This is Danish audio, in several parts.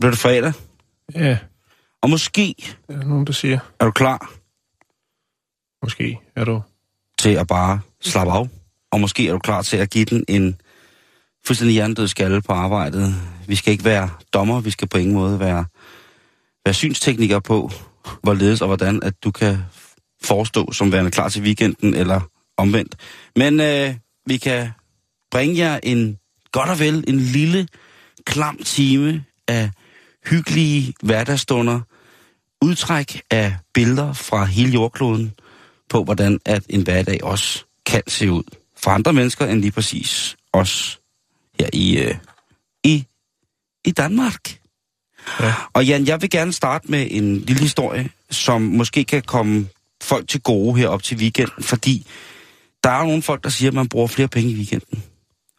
Bliver det fredag. Ja, Og måske er der nogen, der siger. er du klar Måske er du. til at bare slappe af. Og måske er du klar til at give den en fuldstændig hjernedød skalle på arbejdet. Vi skal ikke være dommer, vi skal på ingen måde være, være synsteknikere på, hvorledes og hvordan, at du kan forestå som værende klar til weekenden, eller omvendt. Men øh, vi kan bringe jer en godt og vel en lille, klam time af hyggelige hverdagsstunder, udtræk af billeder fra hele jordkloden på, hvordan at en hverdag også kan se ud for andre mennesker end lige præcis os her i, øh, i, i Danmark. Ja. Og Jan, jeg vil gerne starte med en lille historie, som måske kan komme folk til gode her op til weekenden, fordi der er nogle folk, der siger, at man bruger flere penge i weekenden.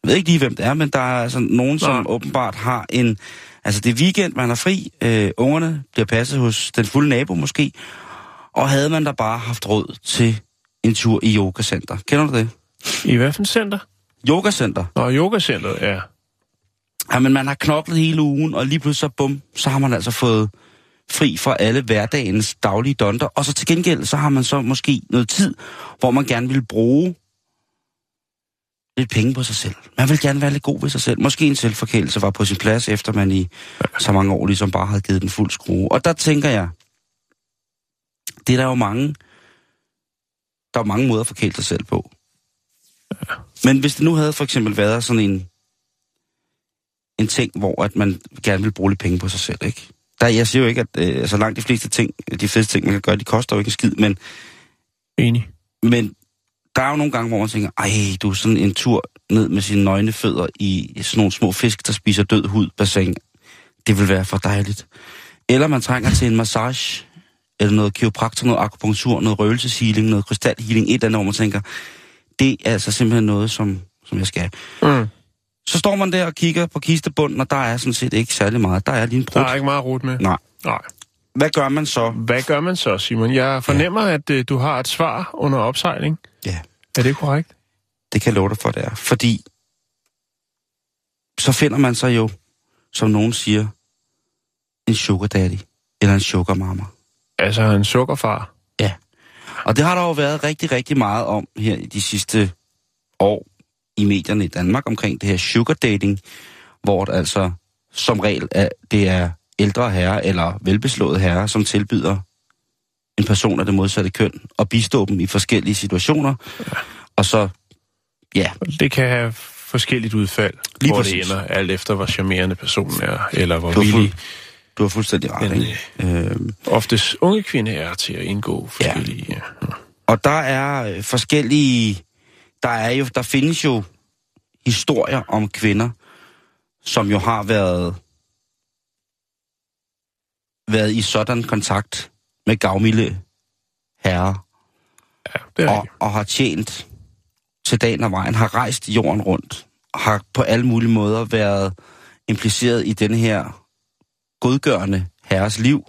Jeg ved ikke lige, hvem det er, men der er altså nogen, som Nej. åbenbart har en... Altså, det er weekend, man er fri. Øh, ungerne bliver passet hos den fulde nabo måske. Og havde man da bare haft råd til en tur i yogacenter. Kender du det? I hvad for center? Yogacenter. Nå, yogacenteret, ja. Ja, men man har knoklet hele ugen, og lige pludselig så bum, så har man altså fået fri fra alle hverdagens daglige donder. Og så til gengæld, så har man så måske noget tid, hvor man gerne vil bruge lidt penge på sig selv. Man vil gerne være lidt god ved sig selv. Måske en selvforkælelse var på sin plads, efter man i så mange år ligesom bare havde givet den fuld skrue. Og der tænker jeg, det er der jo mange, der er mange måder at forkæle sig selv på. Men hvis det nu havde for eksempel været sådan en, en ting, hvor at man gerne vil bruge lidt penge på sig selv, ikke? Der, jeg siger jo ikke, at øh, altså langt de fleste ting, de fleste ting, man kan gøre, de koster jo ikke en skid, men, Enig. men der er jo nogle gange, hvor man tænker, ej, du er sådan en tur ned med sine nøgne fødder i sådan nogle små fisk, der spiser død hud bassin. Det vil være for dejligt. Eller man trænger til en massage, eller noget kiropraktor, noget akupunktur, noget røgelseshealing, noget krystalhealing, et eller andet, hvor man tænker, det er altså simpelthen noget, som, som jeg skal. Mm. Så står man der og kigger på kistebunden, og der er sådan set ikke særlig meget. Der er lige en Der brud. er ikke meget rot med. Nej. Nej. Hvad gør man så? Hvad gør man så, Simon? Jeg fornemmer, ja. at uh, du har et svar under opsejling. Ja, Er det korrekt? det kan jeg love dig for, det er. Fordi så finder man sig jo, som nogen siger, en sugar daddy eller en sugar mama. Altså en sukkerfar. Og det har der jo været rigtig, rigtig meget om her i de sidste år i medierne i Danmark omkring det her sugar dating, hvor det altså som regel er, det er ældre herrer eller velbeslåede herrer, som tilbyder en person af det modsatte køn og bistå dem i forskellige situationer. Og så, ja, Det kan have forskelligt udfald, Lige hvor præcis. det ender, alt efter hvor charmerende personen er, eller hvor Du villig du har fuldstændig ret, ikke? Øhm, oftest unge kvinde er til at indgå forskellige... Ja. Og der er øh, forskellige, der er jo, der findes jo historier om kvinder, som jo har været, været i sådan kontakt med gavmilde herrer, ja, det er og, rigtigt. og har tjent til dagen og vejen, har rejst jorden rundt, har på alle mulige måder været impliceret i den her godgørende herres liv,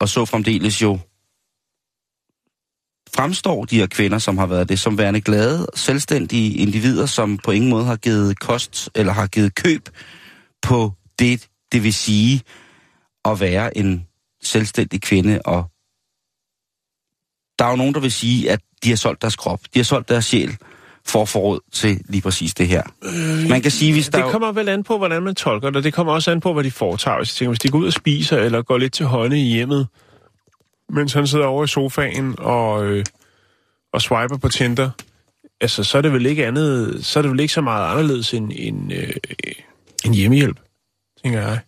og så fremdeles jo fremstår de her kvinder, som har været det, som værende glade, selvstændige individer, som på ingen måde har givet kost eller har givet køb på det, det vil sige at være en selvstændig kvinde. Og der er jo nogen, der vil sige, at de har solgt deres krop, de har solgt deres sjæl for at få råd til lige præcis det her. Man kan sige, hvis der... Det kommer vel an på, hvordan man tolker det. Det kommer også an på, hvad de foretager. Hvis, tænker, hvis de går ud og spiser, eller går lidt til hånden i hjemmet mens han sidder over i sofaen og, øh, og swiper på Tinder, altså, så er det vel ikke andet, så er det vel ikke så meget anderledes end, end, øh, en hjemmehjælp, tænker jeg.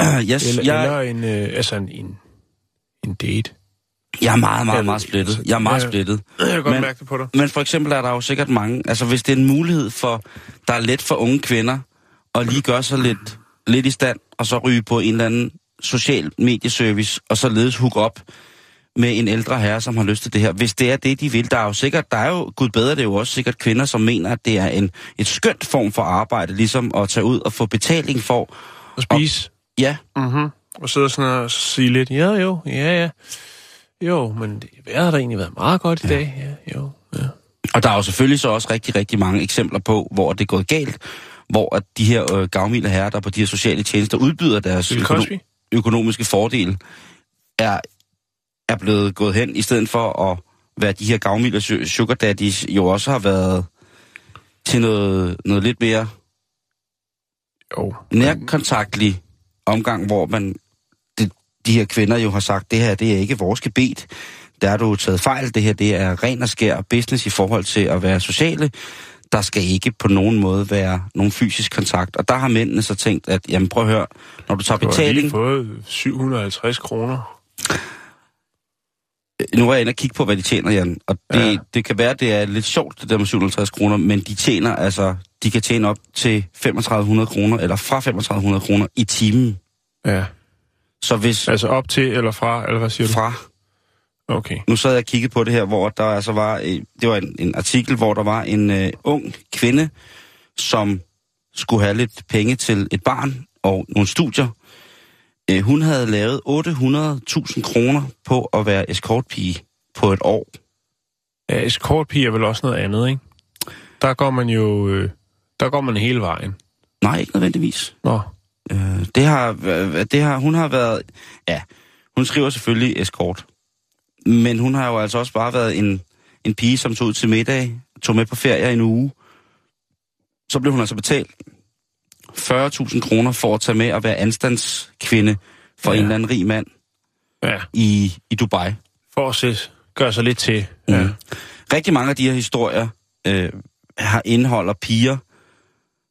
yes, Eller, jeg, eller en, øh, altså en, en, en date. jeg er meget, meget, meget splittet. Jeg er meget Ja. splittet. Jeg kan godt Men- mærke det på dig. Men for eksempel er der jo sikkert mange, altså hvis det er en mulighed for, der er let for unge kvinder at lige gøre sig lidt, lidt i stand, og så ryge på en eller anden social medieservice, og så ledes hook op med en ældre herre, som har lyst til det her. Hvis det er det, de vil, der er jo sikkert, der er jo, gud bedre, det er jo også sikkert kvinder, som mener, at det er en et skønt form for arbejde, ligesom at tage ud og få betaling for. Og spise. Ja, Mm-hmm. Og sidde sådan og sige lidt, ja jo, ja ja. Jo, men det vejret har da egentlig været meget godt i dag. Ja, jo, ja. Og der er jo selvfølgelig så også rigtig, rigtig mange eksempler på, hvor det er gået galt, hvor at de her øh, gavmilde herrer, der på de her sociale tjenester udbyder deres økono- økonomiske fordel, er, er blevet gået hen, i stedet for at være de her gavmilde su- sugar daddies, jo også har været til noget, noget lidt mere Jo. nærkontaktlig omgang, hvor man det, de her kvinder jo har sagt, det her det er ikke vores gebet, der er du taget fejl, det her det er ren og skær business i forhold til at være sociale, der skal ikke på nogen måde være nogen fysisk kontakt. Og der har mændene så tænkt, at jamen prøv at høre, når du tager Du har lige betaling, fået 750 kroner. Nu er jeg inde og kigge på, hvad de tjener, Jan, og det, Ja. ja. det kan være, det er lidt sjovt, det der med 57 kroner, men de tjener altså, de kan tjene op til 3500 kroner, eller fra 3500 kroner i timen. Ja. Så hvis Altså op til eller fra, eller hvad siger du? fra Okay. Nu sad jeg og kiggede på det her, hvor der altså var, øh, det var en, en artikel, hvor der var en øh, ung kvinde, som skulle have lidt penge til et barn og nogle studier. Øh, hun havde lavet 800.000 kroner på at være escortpige på et år. Ja, escortpige er vel også noget andet, ikke? Der går man jo... Øh, der går man hele vejen. Nej, ikke nødvendigvis. Nå. Øh, det har, det har, hun har været, ja, hun skriver selvfølgelig escort. Men hun har jo altså også bare været en, en pige, som tog ud til middag, tog med på ferie i en uge. Så blev hun altså betalt 40.000 kroner for at tage med og være anstandskvinde for Ja. ja. en eller anden rig mand Ja, i, i Dubai. for at se, gøre sig lidt til. Ja. Mm. Rigtig mange af de her historier øh, har indeholder piger,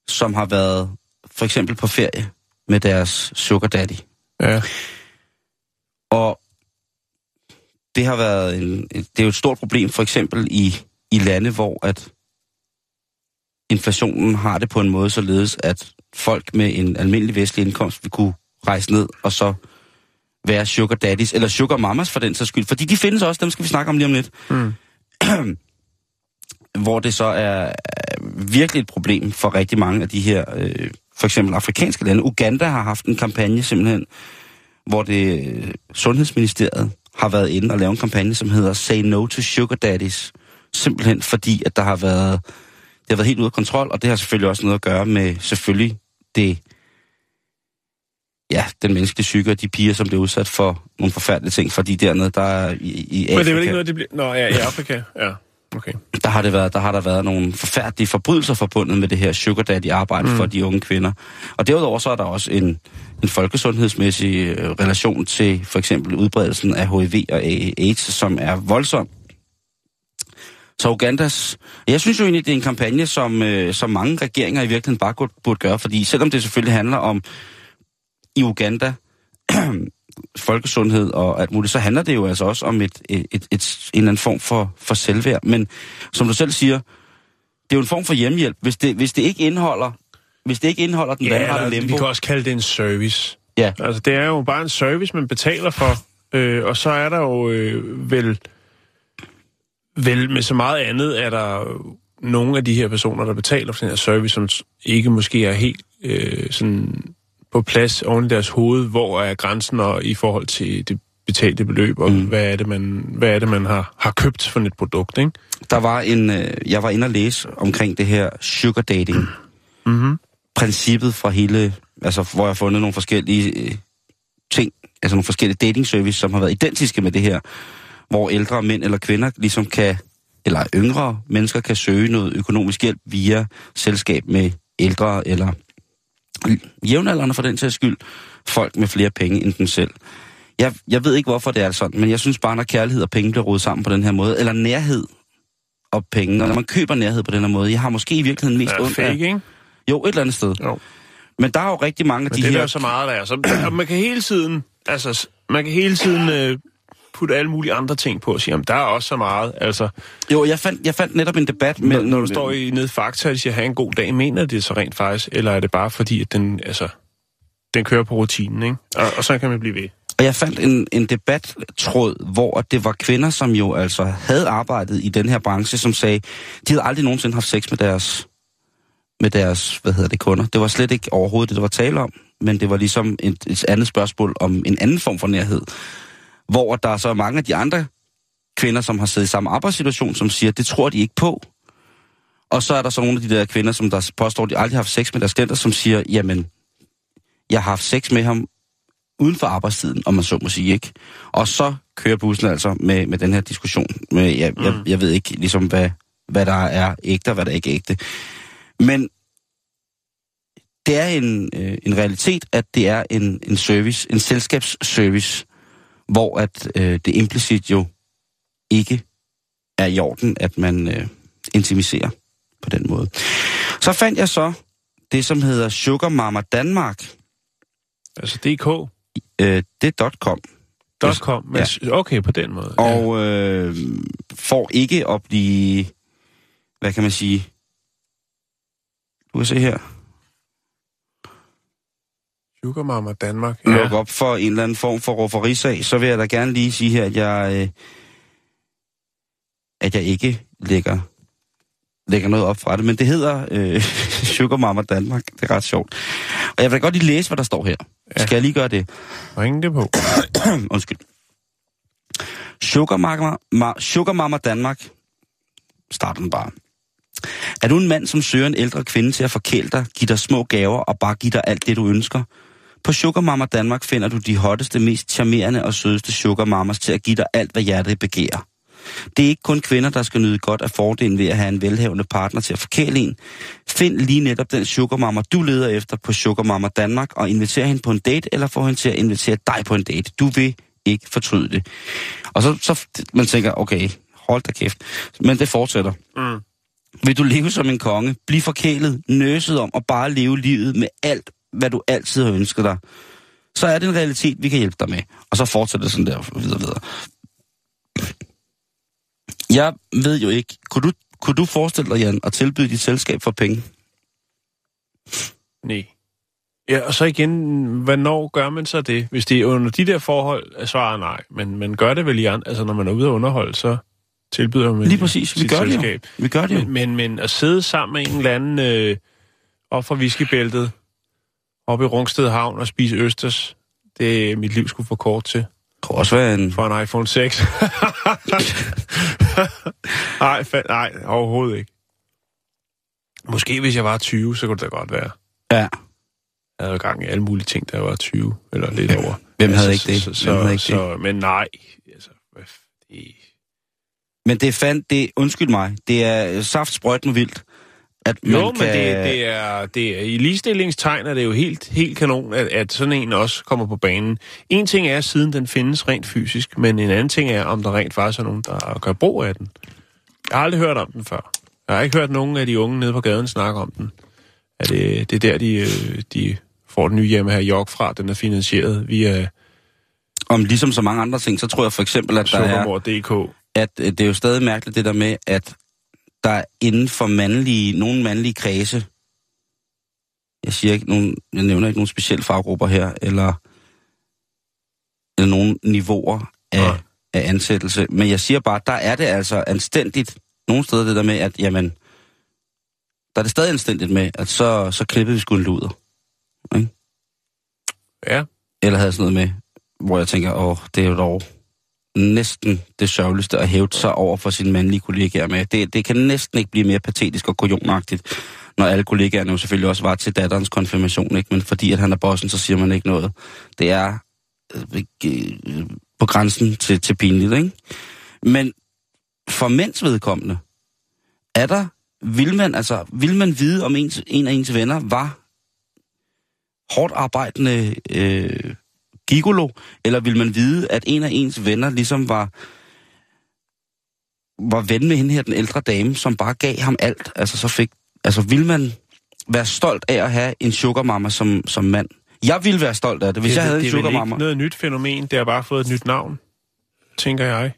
som har været for eksempel på ferie med deres sugar daddy. ja. Og det har været en, det er jo et stort problem for eksempel i, i lande, hvor at inflationen har det på en måde således, at folk med en almindelig vestlig indkomst vil kunne rejse ned og så være sugar daddies, eller sugar mamas for den sags skyld. Fordi de findes også, dem skal vi snakke om lige om lidt. Mm. hvor det så er virkelig et problem for rigtig mange af de her, øh, for eksempel afrikanske lande. Uganda har haft en kampagne simpelthen, hvor det øh, Sundhedsministeriet har været inde og lavet en kampagne, som hedder Say No to Sugar Daddies. Simpelthen fordi, at der har været, det har været helt ude af kontrol, og det har selvfølgelig også noget at gøre med selvfølgelig det, ja, den menneskelige psyke og de piger, som bliver udsat for nogle forfærdelige ting, fordi dernede, der er i, i Afrika, Men det er vel ikke noget, det bliver... Nå, ja, i Afrika. Ja, okay. der har, det været, der har der været nogle forfærdelige forbrydelser forbundet med det her sugar daddy arbejde mm. for de unge kvinder. Og derudover så er der også en, en folkesundhedsmæssig øh, relation til for eksempel udbredelsen af HIV og AIDS, som er voldsom. Så Ugandas... Jeg synes jo egentlig, det er en kampagne, som, øh, som mange regeringer i virkeligheden bare burde, burde gøre, fordi selvom det selvfølgelig handler om i Uganda folkesundhed og alt muligt, så handler det jo altså også om et, et, et, et, en eller anden form for, for selvværd. Men som du selv siger, det er jo en form for hjemmehjælp. Hvis det, hvis det ikke indeholder hvis det ikke indeholder den Ja, vandrette limbo... vi kan også kalde det en service. Ja, Altså, det er jo bare en service, man betaler for. Øh, og så er der jo øh, vel... Vel, med så meget andet er der nogle af de her personer, der betaler for den her service, som ikke måske er helt øh, sådan på plads oven i deres hoved, hvor er grænsen og, i forhold til det betalte beløb, og mm. hvad er det, man, hvad er det, man har, har købt for et produkt, ikke? der var en... Øh, jeg var inde og læse omkring det her sugar dating. Mm-hmm. Princippet fra hele... Altså, hvor jeg har fundet nogle forskellige øh, ting, altså nogle forskellige dating service, som har været identiske med det her, hvor ældre mænd eller kvinder ligesom kan, eller yngre mennesker kan søge noget økonomisk hjælp via selskab med ældre eller jævnaldrende for den sags skyld, folk med flere penge end dem selv. Jeg, jeg ved ikke, hvorfor det er sådan, men jeg synes bare, når kærlighed og penge bliver rodet sammen på den her måde, eller nærhed og penge, og når man køber nærhed på den her måde, jeg har måske i virkeligheden mest ondt af... ikke? Jo, et eller andet sted. Jo. Men der er jo rigtig mange af Men de det er her... jo så meget, der er. Så, og man kan hele tiden, altså, man kan hele tiden øh, putte alle mulige andre ting på og sige, jamen, der er også så meget. Altså, Jo, jeg fandt, jeg fandt netop en debat når, mellem... når du står i nede i Fakta, og de siger, have en god dag, mener det så rent faktisk, eller er det bare fordi, at den, altså, den kører på rutinen, ikke? Og, og så kan man blive ved. Og jeg fandt en, en debattråd, hvor det var kvinder, som jo altså havde arbejdet i den her branche, som sagde, de havde aldrig nogensinde haft sex med deres, med deres hvad hedder det, kunder. Det var slet ikke overhovedet det, der var tale om, men det var ligesom et, et andet spørgsmål om en anden form for nærhed. Hvor der så er mange af de andre kvinder, som har siddet i samme arbejdssituation, som siger, det tror de ikke på. Og så er der så nogle af de der kvinder, som der påstår, at de aldrig har haft sex med deres klienter, som siger, jamen, jeg har haft sex med ham uden for arbejdstiden, om man så må sige, ikke? Og så kører bussen altså med, med den her diskussion. Med, jeg, mm. jeg, jeg ved ikke ligesom, hvad, hvad der er ægte og hvad der ikke er ægte. Men det er en, øh, en realitet, at det er en, en service, en selskabsservice, hvor at øh, det implicit jo ikke er i orden, at man øh, intimiserer på den måde. Så fandt jeg så det, som hedder Sugar Mama Danmark. Altså DK. Øh, det er .com. .com. Men, Okay, på den måde. Og øh, for ikke at blive, hvad kan man sige, du kan se her, Sugar Mama Danmark. ja. lukke op for en eller anden form for rufferisag, så vil jeg da gerne lige sige her, at jeg, øh, at jeg ikke lægger, lægger noget op fra det, men det hedder øh, Sugar Mama Danmark. Det er ret sjovt. Og jeg vil da godt lige læse, hvad der står her. Ja. Skal jeg lige gøre det? Ring det på. Undskyld. Sugar Mama, Ma, Sugar Mama Danmark. Starter den bare. Er du en mand, som søger en ældre kvinde til at forkæle dig, give dig små gaver og bare give dig alt det, du ønsker? På Sugar Mama Danmark finder du de hotteste, mest charmerende og sødeste Sugar Mamas til at give dig alt, hvad hjertet begærer. Det er ikke kun kvinder, der skal nyde godt af fordelen ved at have en velhavende partner til at forkæle en. Find lige netop den Sugar Mama, du leder efter på Sugar Mama Danmark, og inviter hende på en date, eller få hende til at invitere dig på en date. Du vil ikke fortryde det. Og så, så man tænker, okay, hold da kæft. Men det fortsætter. Mm. Vil du leve som en konge, blive forkælet, nøset om og bare leve livet med alt, hvad du altid har ønsket dig, så er det en realitet, vi kan hjælpe dig med. Og så fortsætter det sådan der, videre, videre. Jeg ved jo ikke, kunne du, kunne du forestille dig, Jan, at tilbyde dit selskab for penge? Nej. Ja, og så igen, hvornår gør man så det? Hvis det er under de der forhold, er svaret nej. Men man gør det vel i andre, altså når man er ude at underholde, så tilbyder man Lige præcis, vi gør det jo. selskab. Vi gør det jo. Men, men, men at sidde sammen med en eller anden øh, op fra whiskybæltet, oppe i Rungsted Havn og spise østers, det er mit liv skulle for kort til. Det kunne også være en... For en iPhone 6. nej, fa- nej, overhovedet ikke. Måske hvis jeg var 20, så kunne det da godt være. Ja, Jeg havde gang i alle mulige ting, der var 20 eller lidt over. hvem havde Altså, ikke det? Så, Hvem havde ikke så, men nej, altså, det, Men det er fandt, det, undskyld mig, det er saft sprøjt med vildt. At man Jo, men kan... det, det, er, det er, i ligestillingstegn er det jo helt, helt kanon, at, at sådan en også kommer på banen. En ting er, siden den findes rent fysisk, men en anden ting er, om der rent faktisk er nogen, der gør brug af den. Jeg har aldrig hørt om den før. Jeg har ikke hørt nogen af de unge nede på gaden snakke om den. Er det, det er der, de, øh, de får den nye hjemme her i York fra. Den er finansieret via Om ligesom så mange andre ting, så tror jeg for eksempel, at der er... Sukkermor.dk. at øh, det er jo stadig mærkeligt det der med, at der er inden for mandlige, nogle mandlige kredse, jeg siger ikke nogen, jeg nævner ikke nogen specielle faggrupper her, eller, eller nogen niveauer af, af ansættelse, men jeg siger bare, der er det altså anstændigt, nogle steder det der med, at jamen, der er det stadig anstændigt med, at så, så klipper vi sgu en luder. Ja, Eller havde sådan noget med, hvor jeg tænker, åh, det er jo dog næsten det sørgeligste at hæve sig over for sine mandlige kollegaer med. Det, det kan næsten ikke blive mere patetisk og kujonagtigt, når alle kollegaerne jo selvfølgelig også var til datterens konfirmation, ikke? men fordi at han er bossen, så siger man ikke noget. Det er øh, øh på grænsen til, til pinligt, ikke? Men for mænds vedkommende, er der, vil man, altså, vil man vide, om ens, en af ens venner var hårdt arbejdende øh, gigolo, eller vil man vide, at en af ens venner ligesom var var ven med hende her, den ældre dame, som bare gav ham alt. Altså, så fik, altså vil man være stolt af at have en sugarmama som, som mand? Jeg ville være stolt af det, hvis det, jeg havde det, en det er sugarmama. ikke noget nyt fænomen. Det har bare fået et nyt navn, tænker jeg.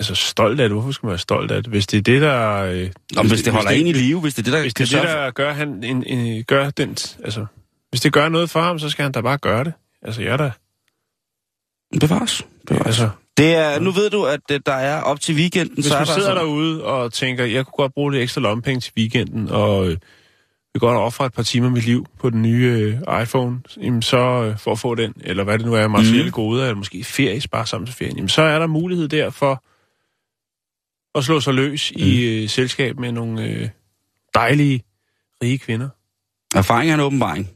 Altså stolt af det. Hvorfor skal man være stolt af det? Hvis det er det, der... Øh, Om hvis det holder en i live, hvis det er det, der Hvis det er det, der gør, han, en, en, gør den... Altså, hvis det gør noget for ham, så skal han da bare gøre det. Altså, jeg er da... Bevares. Bevares. Altså, Det er, nu ved du, at øh, der er op til weekenden, hvis så der sidder altså... derude og tænker, jeg kunne godt bruge lidt ekstra lommepenge til weekenden, og øh, vil godt ofre et par timer af mit liv på den nye øh, iPhone, jamen så øh, for at få den, eller hvad det nu er, materielle Mhm. mm. goder, eller måske ferie, spare sammen til ferien, jamen så er der mulighed der for at slå sig løs mm. i øh, selskab med nogle øh, dejlige, rige kvinder. Erfaring er en åbenbaring.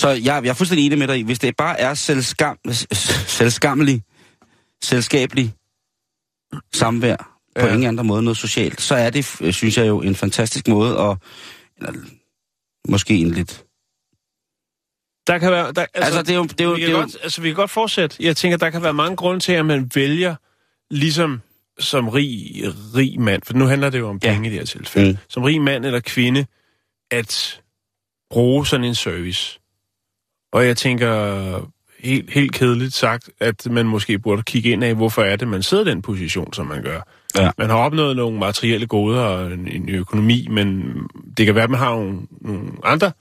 Så jeg, jeg er fuldstændig enig med dig i, hvis det bare er selvskam, selvskammelig, selskabelig samvær, på Ja. ingen anden måde noget socialt, så er det, øh, synes jeg jo, en fantastisk måde at, eller, måske en lidt... Der kan være... Der, altså, Altså, det er jo... Det er jo, vi, det kan er jo godt, altså, vi kan godt fortsætte. Jeg tænker, der kan være mange grunde til, at man vælger, ligesom som rig, rig mand, for nu handler det jo om Ja. penge i det her tilfælde, Mm. som rig mand eller kvinde, at bruge sådan en service. Og jeg tænker, helt, helt kedeligt sagt, at man måske burde kigge ind af, hvorfor er det, man sidder i den position, som man gør. Ja. Man har opnået nogle materielle goder og en, en økonomi, men det kan være, at man har nogle, nogle andre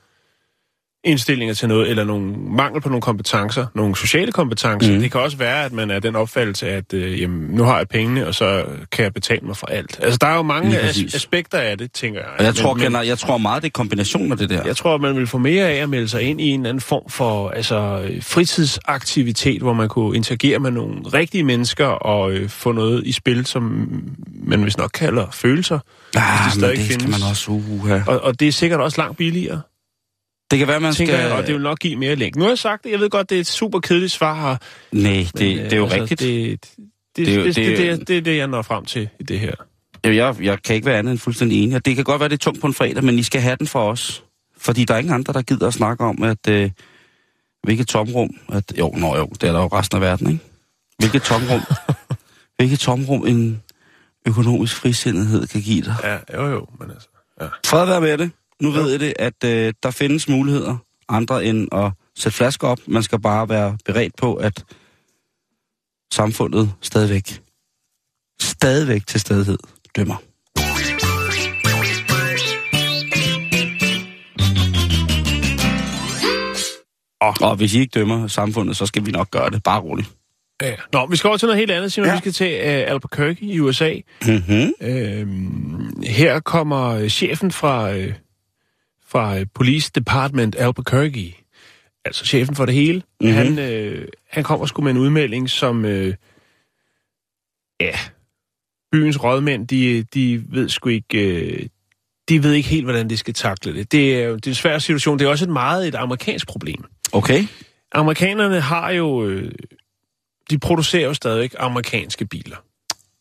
indstillinger til noget, eller nogle mangel på nogle kompetencer, nogle sociale kompetencer. Mm. Det kan også være, at man er den opfattelse, at øh, jamen, nu har jeg pengene, og så kan jeg betale mig for alt. Altså, der er jo mange as- aspekter af det, tænker jeg. og jeg, tror, men, men, jeg tror meget, det er kombinationen af det der. jeg tror, at man vil få mere af at melde sig ind i en eller anden form for altså, fritidsaktivitet, hvor man kunne interagere med nogle rigtige mennesker og øh, få noget i spil, som man vist nok kalder følelser. ah, det men det skal man også uha. Og, og det er sikkert også langt billigere, Det kan være, man tænker skal... jeg, og det vil nok give mere længde. Nu har jeg sagt det, jeg ved godt, det er et super kedeligt svar her. Nej, det, men, det er jo øh, rigtigt. Det, det, det, Det er jo- det, det, det er det, det er det, jeg når frem til i det her. Jeg, jeg, jeg kan ikke være andet end fuldstændig enig. Og det kan godt være, det er tungt på en fredag, men I skal have den for os. Fordi der er ingen andre, der gider at snakke om, at øh, hvilket tomrum... At, jo, nå jo, det er der jo resten af verden, ikke? Hvilket tomrum, hvilket tomrum en økonomisk frisindighed kan give dig. Ja, jo jo, men altså... Ja. Fred være med det. Nu ved jeg det, at øh, der findes muligheder andre end at sætte flasker op. Man skal bare være beredt på, at samfundet stadigvæk, stadigvæk til stedighed dømmer. Og, og hvis I ikke dømmer samfundet, så skal vi nok gøre det. Bare roligt. Ja. Nå, vi skal over til noget helt andet, Simon. Ja. Vi skal til uh, Albuquerque i USA. Mm-hmm. Øhm, her kommer chefen fra, øh, fra øh, Police Department Albuquerque, altså chefen for det hele, Mhm. mm-hmm. han, øh, han kommer sgu med en udmelding, som, øh, ja, byens rådmænd, de, de ved sgu ikke, øh, de ved ikke helt, hvordan de skal takle det. Det er det er en svær situation. Det er også et meget et amerikansk problem. Okay. Amerikanerne har jo... Øh, de producerer jo stadig amerikanske biler.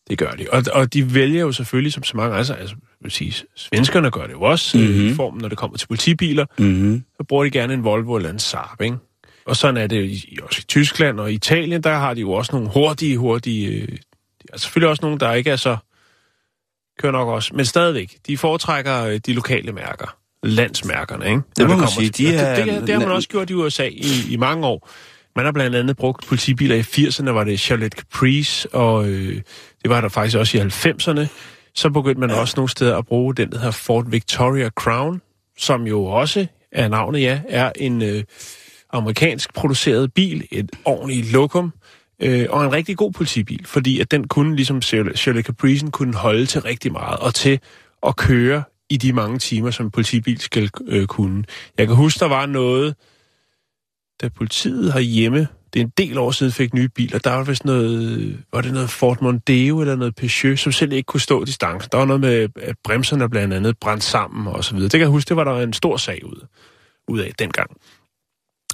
Det gør de. Og, og de vælger jo selvfølgelig, som så mange altså, altså vil sige, svenskerne gør det jo også, mm-hmm. Mhm. i formen, når det kommer til politibiler, Mm-hmm. så bruger de gerne en Volvo eller en Saab, ikke? Og sådan er det i, også i Tyskland og Italien, der har de jo også nogle hurtige, hurtige... Øh, er selvfølgelig også nogle, der ikke er så... Kører nok også, men stadigvæk. De foretrækker øh, de lokale mærker. Landsmærkerne, ikke? Når må man sige, de det, er- det, det, det har man også gjort i USA i, i mange år. Man har blandt andet brugt politibiler i 80'erne, var det Charlotte Caprice, og øh, det var der faktisk også i 90'erne. Så begyndte man også nogle steder at bruge den, der hedder Ford Victoria Crown, som jo også er navnet, ja, er en øh, amerikansk produceret bil, et ordentligt lokum, øh, og en rigtig god politibil, fordi at den kunne, ligesom Shirley Caprice'en, kunne holde til rigtig meget, og til at køre i de mange timer, som politibil skal øh, kunne. Jeg kan huske, der var noget, da politiet herhjemme, det er en del år siden, fik nye biler, der var vist noget, var det noget Ford Mondeo eller noget Peugeot, som selv ikke kunne stå distancen. Der var noget med, at bremserne blandt andet brændte sammen og så videre. Det kan jeg huske, det var der en stor sag ud, ud af dengang.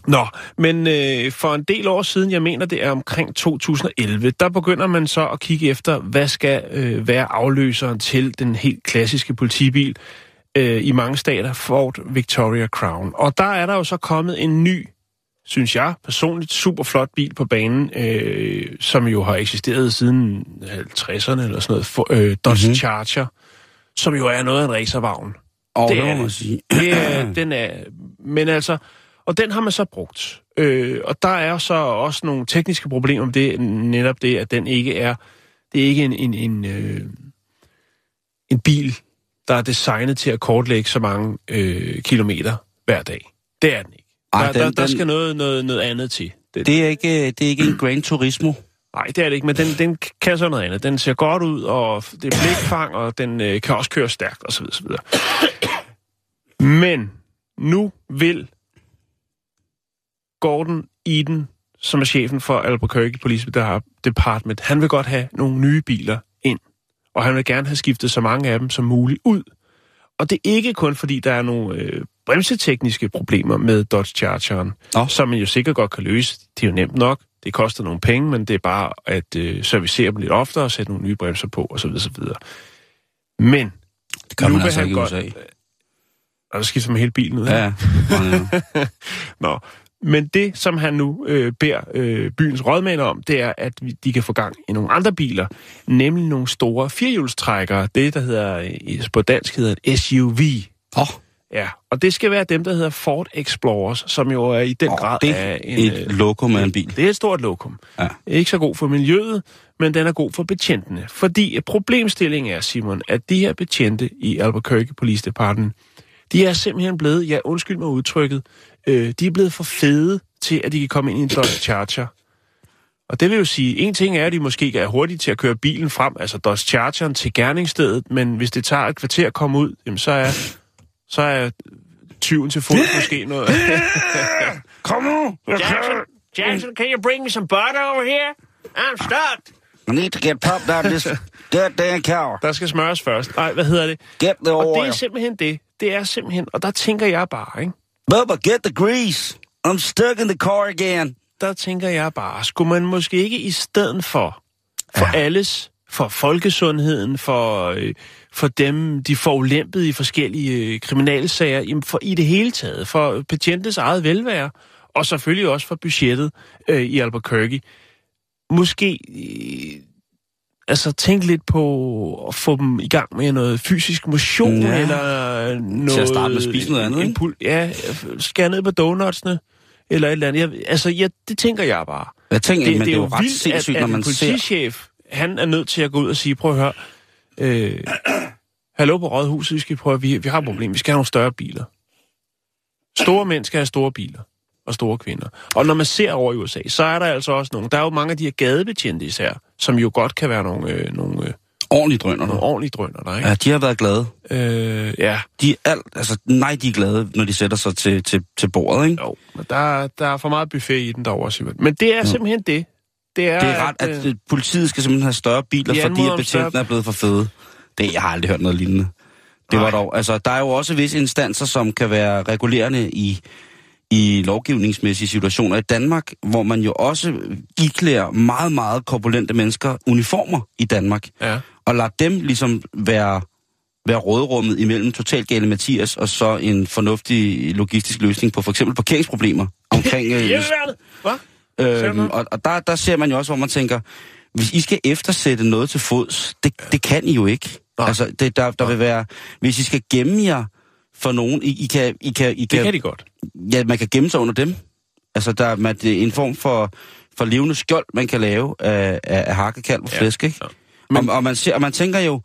Nå, men øh, for en del år siden, jeg mener det er omkring 2011, der begynder man så at kigge efter, hvad skal øh, være afløseren til den helt klassiske politibil øh, i mange stater, Ford Victoria Crown. Og der er der jo så kommet en ny synes jeg, personligt super flot bil på banen, øh, som jo har eksisteret siden 50'erne eller sådan noget, for, øh, Dodge Mhm. mm-hmm. Charger, som jo er noget af en racervagn. Og det, Det er man sige. Det er, den er, men altså, og den har man så brugt. Øh, og der er så også nogle tekniske problemer med det, netop det, at den ikke er, det er ikke en, en, en, øh, en bil, der er designet til at kortlægge så mange øh, kilometer hver dag. Det er den ikke. Ej, der, den- der, der den- skal noget, noget, noget andet til. Det, Det er ikke, det er ikke en Gran Turismo. Nej, det er det ikke, men den, den kan så noget andet. Den ser godt ud, og det er blikfang, og den øh, kan også køre stærkt, osv. osv. Men nu vil Gordon Eden, som er chefen for Albuquerque Police Department, han vil godt have nogle nye biler ind, og han vil gerne have skiftet så mange af dem som muligt ud. Og det er ikke kun, fordi der er nogle øh, bremsetekniske problemer med Dodge Chargeren, Nå. som man jo sikkert godt kan løse. Det er jo nemt nok. Det koster nogle penge, men det er bare at øh, servicere dem lidt oftere og sætte nogle nye bremser på, osv. osv. Men, Det kan man altså ikke i godt- USA. og der skifter man hele bilen ud. Ja. ja. Nå, men det, som han nu øh, beder øh, byens rådmænd om, det er, at de kan få gang i nogle andre biler, nemlig nogle store firehjulstrækkere. Det, der hedder øh, på dansk hedder et SUV. Åh, oh, Ja, og det skal være dem, der hedder Ford Explorers, som jo er i den Åh, grad det er er en... et lokum af en bil. Det er et stort lokum. Ja. Ikke så god for miljøet, men den er god for betjentene. Fordi problemstillingen er, Simon, at de her betjente i Albuquerque Police Department, de er simpelthen blevet, ja undskyld mig udtrykket, øh, de er blevet for fede til, at de kan komme ind i en Dodge Charger. Og det vil jo sige, en ting er, at de måske er hurtige til at køre bilen frem, altså Dodge Chargeren til gerningsstedet, men hvis det tager et kvarter at komme ud, jamen så er, så er tyven til fod måske noget. Kom nu! Jackson, Jackson, can you bring me some butter over here? I'm stuck. I need to get popped out this goddamn car. Der skal smøres først. Nej, hvad hedder det? Get the Og det oil. er simpelthen det. Det er simpelthen, og der tænker jeg bare, ikke? Bubba, get the grease. I'm stuck in the car again. Der tænker jeg bare, skulle man måske ikke i stedet for, for ja. alles, for folkesundheden, for, øh, for dem, de forulempede i forskellige øh, kriminalsager, jamen for i det hele taget, for patientens eget velvære, og selvfølgelig også for budgettet øh, i Albuquerque, måske øh, altså tænk lidt på at få dem i gang med noget fysisk motion, Ja. eller noget... Til at starte med at spise noget andet, ikke? impul- Ja, skære ned på donutsene, eller et eller andet. Jeg, altså, ja, det tænker jeg bare. Jeg tænker, Det, men det, er jo ret sindssygt, at, når man ser... politichef, han er nødt til at gå ud og sige, prøv at høre, øh, hallo på Rådhuset, vi skal prøve, vi, vi har et problem, vi skal have nogle større biler. Store mænd skal have store biler, og store kvinder. Og når man ser over i USA, så er der altså også nogle, der er jo mange af de her gadebetjente især, som jo godt kan være nogle, øh, nogle, øh, Ordentligt drøner nogle ordentlige drønner, der, ikke? Ja, de har været glade. Øh, ja, De er alt, altså, nej, de er glade, når de sætter sig til, til, til bordet, ikke? jo, men der, der er for meget buffet i den derovre, Simon. Men det er simpelthen det. Det er, Det er ret, at øh, politiet skal simpelthen have større biler, de fordi at betjentene er blevet for fede. Det, jeg har aldrig hørt noget lignende. Det var Nej. dog, altså, der er jo også visse instanser, som kan være regulerende i, i lovgivningsmæssige situationer i Danmark, hvor man jo også iklærer meget, meget korpulente mennesker uniformer i Danmark, Ja. og lader dem ligesom være, være rådrummet imellem totalt gale Mathias og så en fornuftig logistisk løsning på for eksempel parkeringsproblemer omkring... øh! Hvad? Øhm, og og der, der ser man jo også, hvor man tænker, hvis I skal eftersætte noget til fods, det, det kan I jo ikke. Nej. Altså, det, der, der vil være, hvis I skal gemme jer for nogen, I, I kan, I kan, I Det kan, kan de godt. ja, man kan gemme sig under dem. Altså, der er man, det er en form for, for levende skjold, man kan lave af, af, af hakkekalv og Ja, flæsk, ikke? ja. Men, og, og, man ser, og man tænker jo,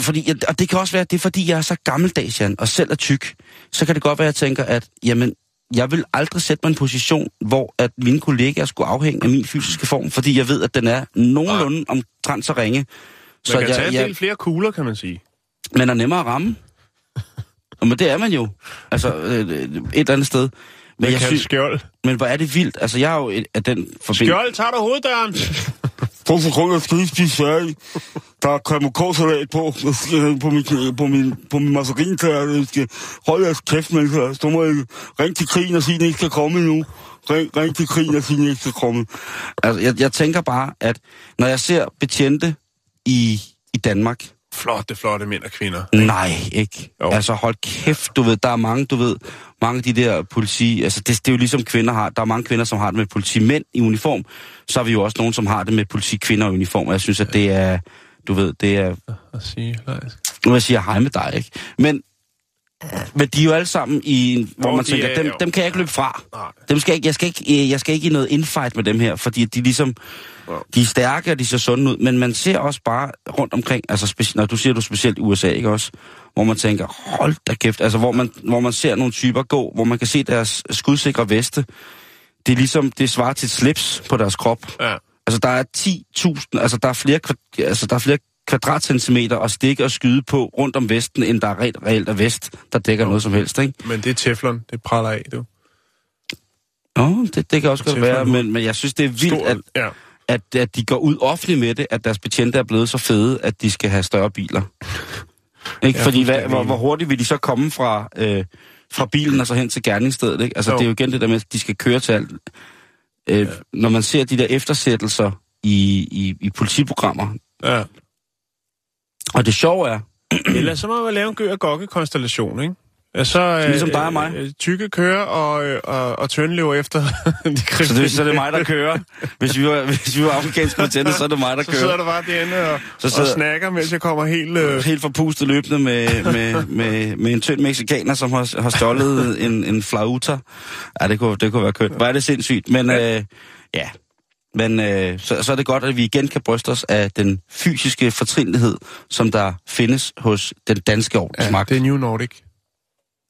fordi, og det kan også være, det er fordi, jeg er så gammeldags, Jan, og selv er tyk. Så kan det godt være, at jeg tænker, at jamen, jeg vil aldrig sætte mig i en position, hvor at mine kollegaer skulle afhænge af min fysiske form, fordi jeg ved, at den er nogenlunde omtrent så ringe. Så man kan jeg, tage jeg, flere kugler, kan man sige. man er nemmere at ramme. Og men det er man jo. Altså, øh, et eller andet sted. Men, Man jeg synes, skjold. men hvor er det vildt. Altså, jeg er jo et, af den forbindelse... Skjold, tager du hoveddøren? To sekunder, jeg skal lige spise færdig. Der er kamokåsalat på, jeg skal- på min, på min, på min margarintær. Jeg skal holde jeres kæft, men så, så må jeg ringe til krigen og sige, at den ikke skal komme nu. Ring, ring til krigen og sige, at den ikke skal komme. Altså, jeg, jeg tænker bare, at når jeg ser betjente i, i Danmark, Flotte, flotte mænd og kvinder. Nej, ikke. Jo. Altså hold kæft, du ved, der er mange, du ved, mange af de der politi... Altså, det, det er jo ligesom kvinder har... Der er mange kvinder, som har det med politimænd i uniform. Så har vi jo også nogen, som har det med politikvinder i uniform. Og jeg synes, at det er... Du ved, det er... At sige, nej. Nu vil jeg sige hej med dig, ikke? Men, men de er jo alle sammen i... Hvor Hvor man de tænker, er- dem, jo. dem kan jeg ikke løbe fra. Nej. Dem skal jeg, jeg, skal ikke, jeg skal ikke i noget infight med dem her, fordi de ligesom... De er stærke, og de ser sunde ud, men man ser også bare rundt omkring, altså når du siger du specielt i USA, ikke også? Hvor man tænker, hold da kæft, altså hvor man, hvor man ser nogle typer gå, hvor man kan se deres skudsikre veste. Det er ligesom, det svarer til et slips på deres krop. Ja. Altså der er 10.000, altså der er flere, altså der er flere kvadratcentimeter at stikke og skyde på rundt om vesten, end der er reelt, reelt af vest, der dækker noget som helst, ikke? Men det er teflon, det praller af, du. Nå, det, det kan også godt Teflon være, men, men jeg synes, det er vildt, Stor, at, ja. at, at de går ud offentligt med det, at deres betjente er blevet så fede, at de skal have større biler. Ikke? Ja, Fordi hvad, hvor, hvor hurtigt vil de så komme fra, øh, fra bilen og så hen til gerningsstedet? Ikke? Altså, Jo. det er jo igen det der med, at de skal køre til alt. Øh, ja. Når man ser de der eftersættelser i, i, i politiprogrammer, ja. Og det sjove er, Eller så må man lave en gør og gokke konstellation, ikke? Så, øh, Ligesom dig og mig. Øh, tykke kører, og, øh, og, og Tønde løber efter de så det, så er det mig, der kører. Hvis vi var, hvis vi var afrikanske betjente, så er det mig, der Så sidder kører. du bare derinde og, Så sidder- og snakker, mens jeg kommer helt... Øh, Helt forpustet løbende med, med, med, med en tynd meksikaner, som har, har stjålet en, en flauta. Ja, det kunne, det kunne være kønt. Er det sindssygt. Men øh, ja, men øh, så, så er det godt, at vi igen kan bryste os af den fysiske fortrinlighed, som der findes hos den danske ja, ordensmagt. det er New Nordic.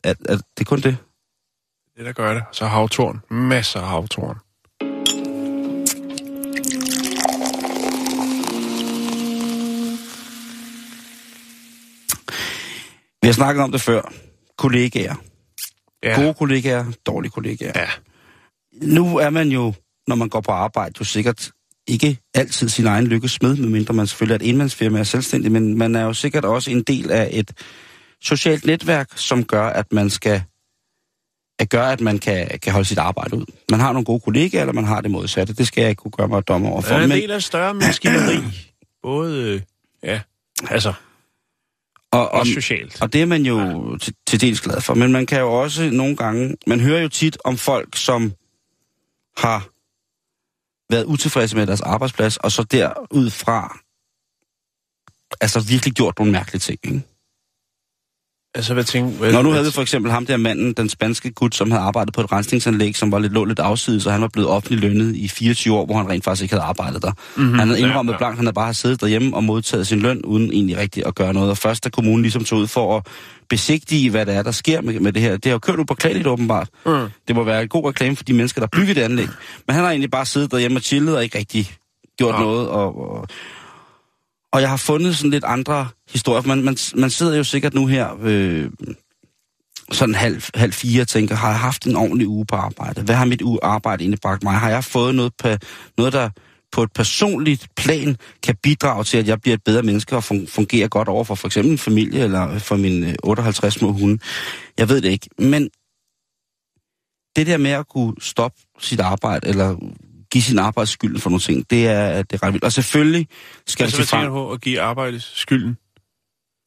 Er, er, det er kun det. Det, der gør det. Så havtorn. Masser af havtorn. Vi har snakket om det før. Kollegaer. Ja. Gode kollegaer, dårlige kollegaer. Ja. Nu er man jo, når man går på arbejde, jo sikkert ikke altid sin egen lykkes smed, medmindre man selvfølgelig er et enmandsfirma og er selvstændig, men man er jo sikkert også en del af et socialt netværk, som gør, at man skal at gøre, at man kan, kan holde sit arbejde ud. Man har nogle gode kollegaer, eller man har det modsatte. Det skal jeg ikke kunne gøre mig dommer over Det for. er en del af større maskineri. Både, ja, altså, og, og, også socialt. Og det er man jo til, til dels glad for. Men man kan jo også nogle gange... Man hører jo tit om folk, som har været utilfredse med deres arbejdsplads, og så derudfra altså virkelig gjort nogle mærkelige ting. Ikke? Altså, hvad tænker... Hvad, Når nu havde vi for eksempel ham der manden, den spanske gut, som havde arbejdet på et rensningsanlæg, som var lidt lå lidt afsides, og han var blevet offentlig lønnet i 24 år, hvor han rent faktisk ikke havde arbejdet der. Mm-hmm. Han havde indrømmet Ja, ja. blankt, han havde bare siddet derhjemme og modtaget sin løn, uden egentlig rigtigt at gøre noget. Og først da kommunen ligesom tog ud for at besigtige, hvad der er, der sker med, med det her. Det har jo kørt upåklageligt åbenbart. Mm. Det må være en god reklame for de mennesker, der bygger det anlæg. Men han har egentlig bare siddet derhjemme og chillet og ikke rigtig gjort Ja. noget. Og, og, og jeg har fundet sådan lidt andre historier. Man, man, man sidder jo sikkert nu her øh, sådan halv, halv fire og tænker, har jeg haft en ordentlig uge på arbejde? Hvad har mit uge arbejde indebragt mig? Har jeg fået noget, på, noget der på et personligt plan kan bidrage til, at jeg bliver et bedre menneske og fungerer godt over for for eksempel familie eller for mine øh, 58 små hunde? Jeg ved det ikke. Men det der med at kunne stoppe sit arbejde, eller give sin arbejdsskylden for nogle ting, det er, det er ret vildt. Og selvfølgelig skal Altså, frem... du på at give arbejdet skylden?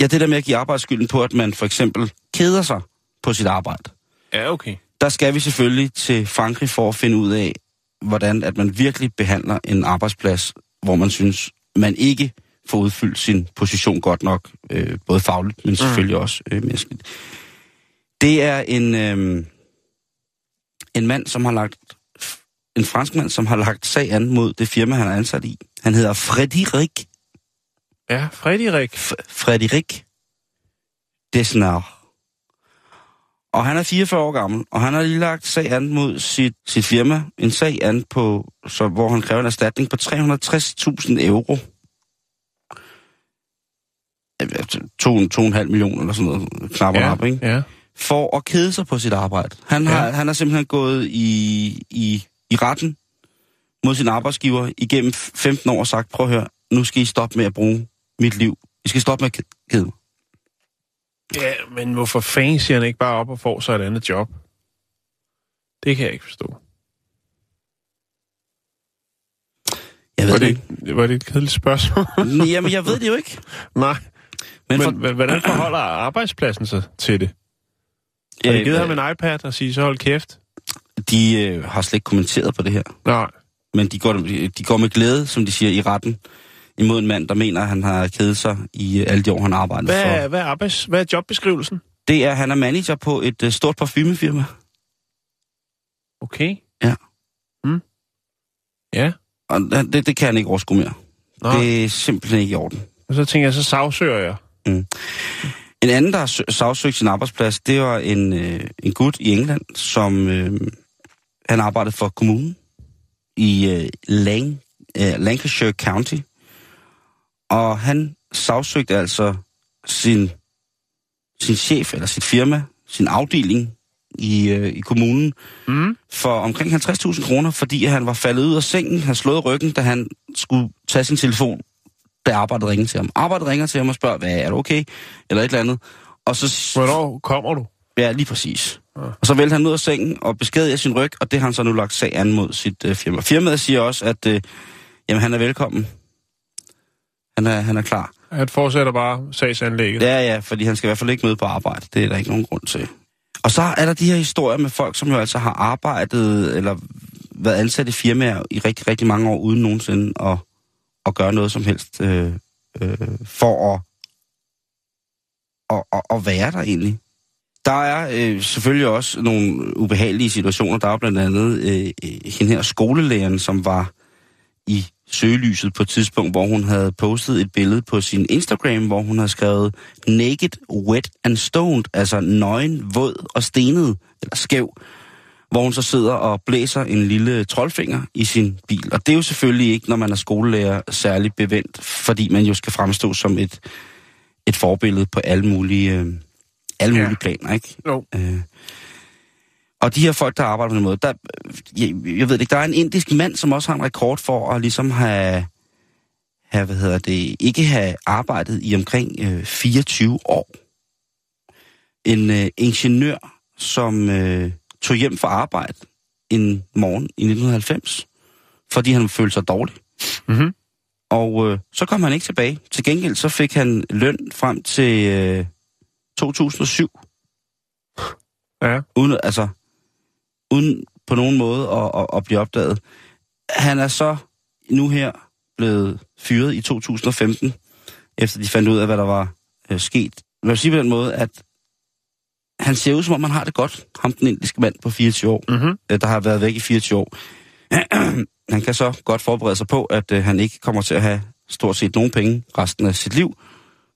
Ja, det der med at give arbejdsskylden på, at man for eksempel keder sig på sit arbejde. Ja, okay. Der skal vi selvfølgelig til Frankrig for at finde ud af, hvordan at man virkelig behandler en arbejdsplads, hvor man synes, man ikke får udfyldt sin position godt nok, øh, både fagligt, men selvfølgelig også øh, menneskeligt. Det er en, øh, en mand, som har lagt en fransk mand, som har lagt sag an mod det firma, han er ansat i. Han hedder Frédéric Ja, Frederik. F- Frederik Desnar. Og han er 44 år gammel, og han har lige lagt sag an mod sit, sit firma. En sag an, på, så, hvor han kræver en erstatning på 360.000 euro. Ja, To, to og en halv million eller sådan noget, knap og Ja, nap, ikke? ja. For at kede sig på sit arbejde. Han har, Ja. han har simpelthen gået i, i, i retten mod sin arbejdsgiver igennem 15 år og sagt, prøv at høre, nu skal I stoppe med at bruge mit liv. I skal stoppe med at ked- kede mig. Ja, men hvorfor fanden siger han ikke bare op og får sig et andet job? Det kan jeg ikke forstå. Jeg ved Var det det, ikke. ikke, var det et kedeligt spørgsmål? Jamen, jeg ved det jo ikke. Nej. Men, Men, for, hvordan forholder arbejdspladsen sig til det? Har de Øh, givet øh, ham en iPad og sige, så hold kæft? De øh, har slet ikke kommenteret på det her. Nej. Men de går, de går med glæde, som de siger, i retten imod en mand, der mener, at han har kædet sig i øh, alle de år, han arbejdet Hvad for. hvad, er arbejds, hvad er jobbeskrivelsen? Det er, at han er manager på et øh, stort parfumefirma. Okay. Ja. Hmm. Ja. Og det, det kan han ikke overskue mere. Nej. Det... Er simpelthen ikke i orden. Og så tænker jeg, så sagsøger jeg. En anden, der har sø- sagsøgt sin arbejdsplads, det var en, øh, en gut i England, som øh, han arbejdede for kommunen i øh, Lang, øh, Lancashire County. Og han sagsøgte altså sin, sin chef, eller sit firma, sin afdeling i, øh, i kommunen, Mm. for omkring 50.000 kroner, fordi han var faldet ud af sengen, han slået ryggen, da han skulle tage sin telefon, da arbejdet ringede til ham. Arbejdet ringer til ham og spørger, hvad er du okay? Eller et eller andet. Og så... Hvornår kommer du? Ja, lige præcis. Ja. Og så vælter han ud af sengen og beskadiger sin ryg, og det har han så nu lagt sag an mod sit øh, firma. Firmaet siger også, at øh, jamen, han er velkommen. Han er, han er klar. Han fortsætter bare sagsanlægget. Ja, ja, fordi han skal i hvert fald ikke møde på arbejde. Det er der ikke nogen grund til. Og så er der de her historier med folk, som jo altså har arbejdet eller været ansat i firmaer i rigtig, rigtig mange år, uden nogensinde at, at gøre noget som helst øh, øh, for at, at, at, at være der egentlig. Der er øh, selvfølgelig også nogle ubehagelige situationer. Der er blandt andet øh, hende her skolelæren, som var i søgelyset på et tidspunkt, hvor hun havde postet et billede på sin Instagram, hvor hun havde skrevet naked, wet and stoned, altså nøgen, våd og stenet, eller skæv, hvor hun så sidder og blæser en lille troldfinger i sin bil. Og det er jo selvfølgelig ikke, når man er skolelærer, særligt bevendt, fordi man jo skal fremstå som et, et forbillede på alle mulige, øh, alle Ja. mulige planer, ikke? Jo. Øh. Og de her folk, der arbejder på den måde, der, jeg, jeg ved det ikke, der er en indisk mand, som også har en rekord for at ligesom have, have hvad hedder det, ikke have arbejdet i omkring øh, 24 år. En øh, ingeniør, som øh, tog hjem fra arbejde en morgen i 1990, fordi han følte sig dårlig. Mm-hmm. Og øh, så kom han ikke tilbage. Til gengæld så fik han løn frem til øh, 2007 Ja. uden, altså, uden på nogen måde at, at, at blive opdaget. Han er så nu her blevet fyret i 2015, efter de fandt ud af, hvad der var øh, sket. Jeg vil sige på den måde, at han ser ud, som om han har det godt, ham den indiske mand på 24 år, Mm-hmm. øh, der har været væk i 24 år. han kan så godt forberede sig på, at øh, han ikke kommer til at have stort set nogen penge resten af sit liv,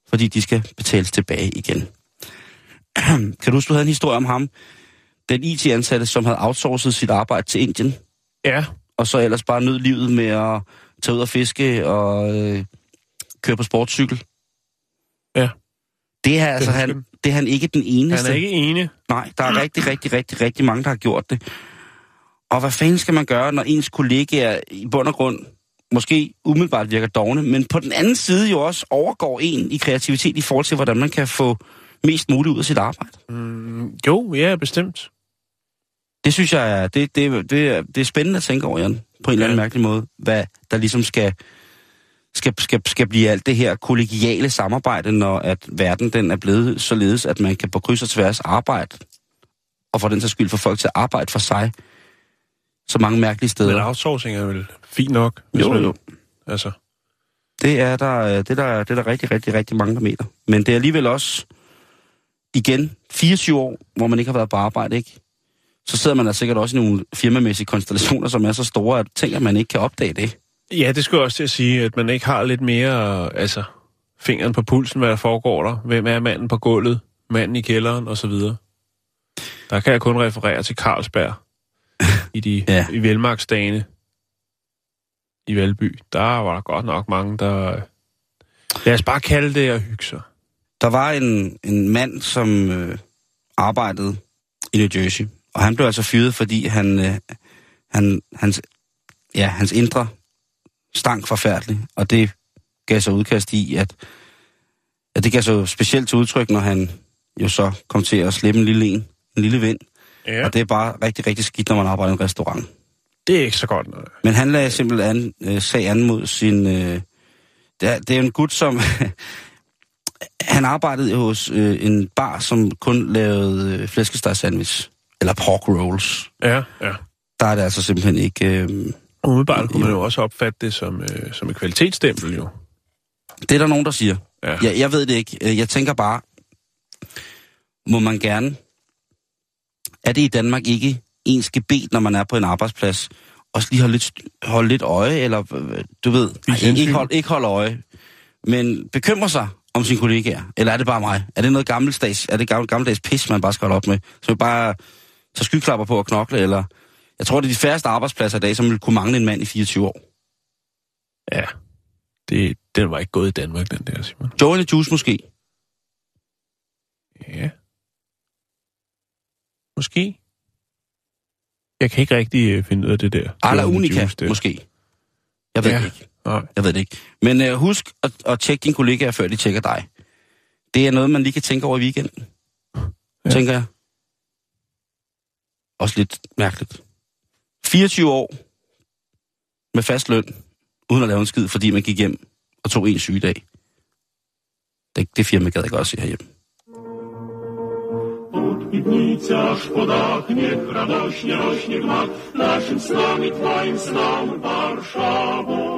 fordi de skal betales tilbage igen. kan du huske, du havde en historie om ham, den IT-ansatte, som havde outsourcet sit arbejde til Indien, Ja. og så ellers bare nød livet med at tage ud og fiske og øh, køre på sportscykel. Ja. Det er altså han, det er han ikke den eneste. Han er ikke enig. Nej, der er rigtig, rigtig, rigtig, rigtig mange, der har gjort det. Og hvad fanden skal man gøre, når ens kollegaer i bund og grund måske umiddelbart virker dogne, men på den anden side jo også overgår en i kreativitet i forhold til, hvordan man kan få mest muligt ud af sit arbejde. Mm, jo, ja, bestemt. Det synes jeg er, det, det, det, er- det er spændende at tænke over, Jan, på en eller anden Ja. mærkelig måde, hvad der ligesom skal, skal, skal, skal blive alt det her kollegiale samarbejde, når at verden den er blevet således, at man kan på kryds og tværs arbejde, og for den sags skyld få folk til at arbejde for sig, så mange mærkelige steder. Men outsourcing er vel fint nok. hvis Jo, man- jo. Altså, Det er der, øh, det er der, det er der rigtig, rigtig, rigtig mange, der mener. Men det er alligevel også, igen, 24 år, hvor man ikke har været på arbejde, ikke? Så sidder man da sikkert også i nogle firmamæssige konstellationer, som er så store, at tænker, at man ikke kan opdage det. ja, det skulle jeg også til at sige, at man ikke har lidt mere, altså, fingeren på pulsen, hvad der foregår der. Hvem er manden på gulvet, manden i kælderen, og så videre. Der kan jeg kun referere til Carlsberg i de ja. i velmarksdagene i Valby. Der var der godt nok mange, der... Lad os bare kalde det at hygge sig. Der var en, en mand, som øh, arbejdede i New Jersey, og han blev altså fyret, fordi han, øh, han, hans, ja, hans indre stank forfærdeligt, og det gav sig udkast i, at, at det gav sig specielt til udtryk, når han jo så kom til at slippe en lille en, en lille vind, Ja. og det er bare rigtig, rigtig skidt, når man arbejder i en restaurant. Det er ikke så godt. Nej. Men han lagde simpelthen øh, sag an mod sin... Øh, det, er, det er en gut, som... han arbejdede hos øh, en bar, som kun lavede øh, flæskesteg sandwich. Eller pork rolls. Ja, ja. Der er det altså simpelthen ikke... Øh, Umiddelbart kunne man jo også opfatte det som, øh, som et kvalitetsstempel, jo. det er der nogen, der siger. Ja. Jeg, jeg ved det ikke. Øh, Jeg tænker bare, må man gerne... Er det i Danmark ikke ens gebet, når man er på en arbejdsplads, også lige holde lidt, holde lidt øje, eller øh, du ved, ej, ikke, ikke, hold, ikke holde øje, men bekymre sig om sine kollegaer? Eller er det bare mig? Er det noget gammeldags, er det gammel, gammeldags pis, man bare skal holde op med? Så vi bare tager skyklapper på og knokle, eller... Jeg tror, det er de færreste arbejdspladser i dag, som vil kunne mangle en mand i 24 år. Ja. Det, den var ikke gået i Danmark, den der, Simon. Joe the Juice måske. Ja. Måske. Jeg kan ikke rigtig øh, finde ud af det der. Var Unica, juice der. måske. Jeg ved Ja. ikke. Nej. Jeg ved det ikke. Men øh, husk at, at tjekke dine kollegaer, før de tjekker dig. Det er noget, man lige kan tænke over i weekenden. Ja. Tænker jeg. Også lidt mærkeligt. 24 år med fast løn, uden at lave en skid, fordi man gik hjem og tog en sygedag. Det, det firma gad jeg godt se herhjemme. Od Piwnicy aż po dach, niech radośnie rośnie gmach naszym snom i Twoim Warszawo.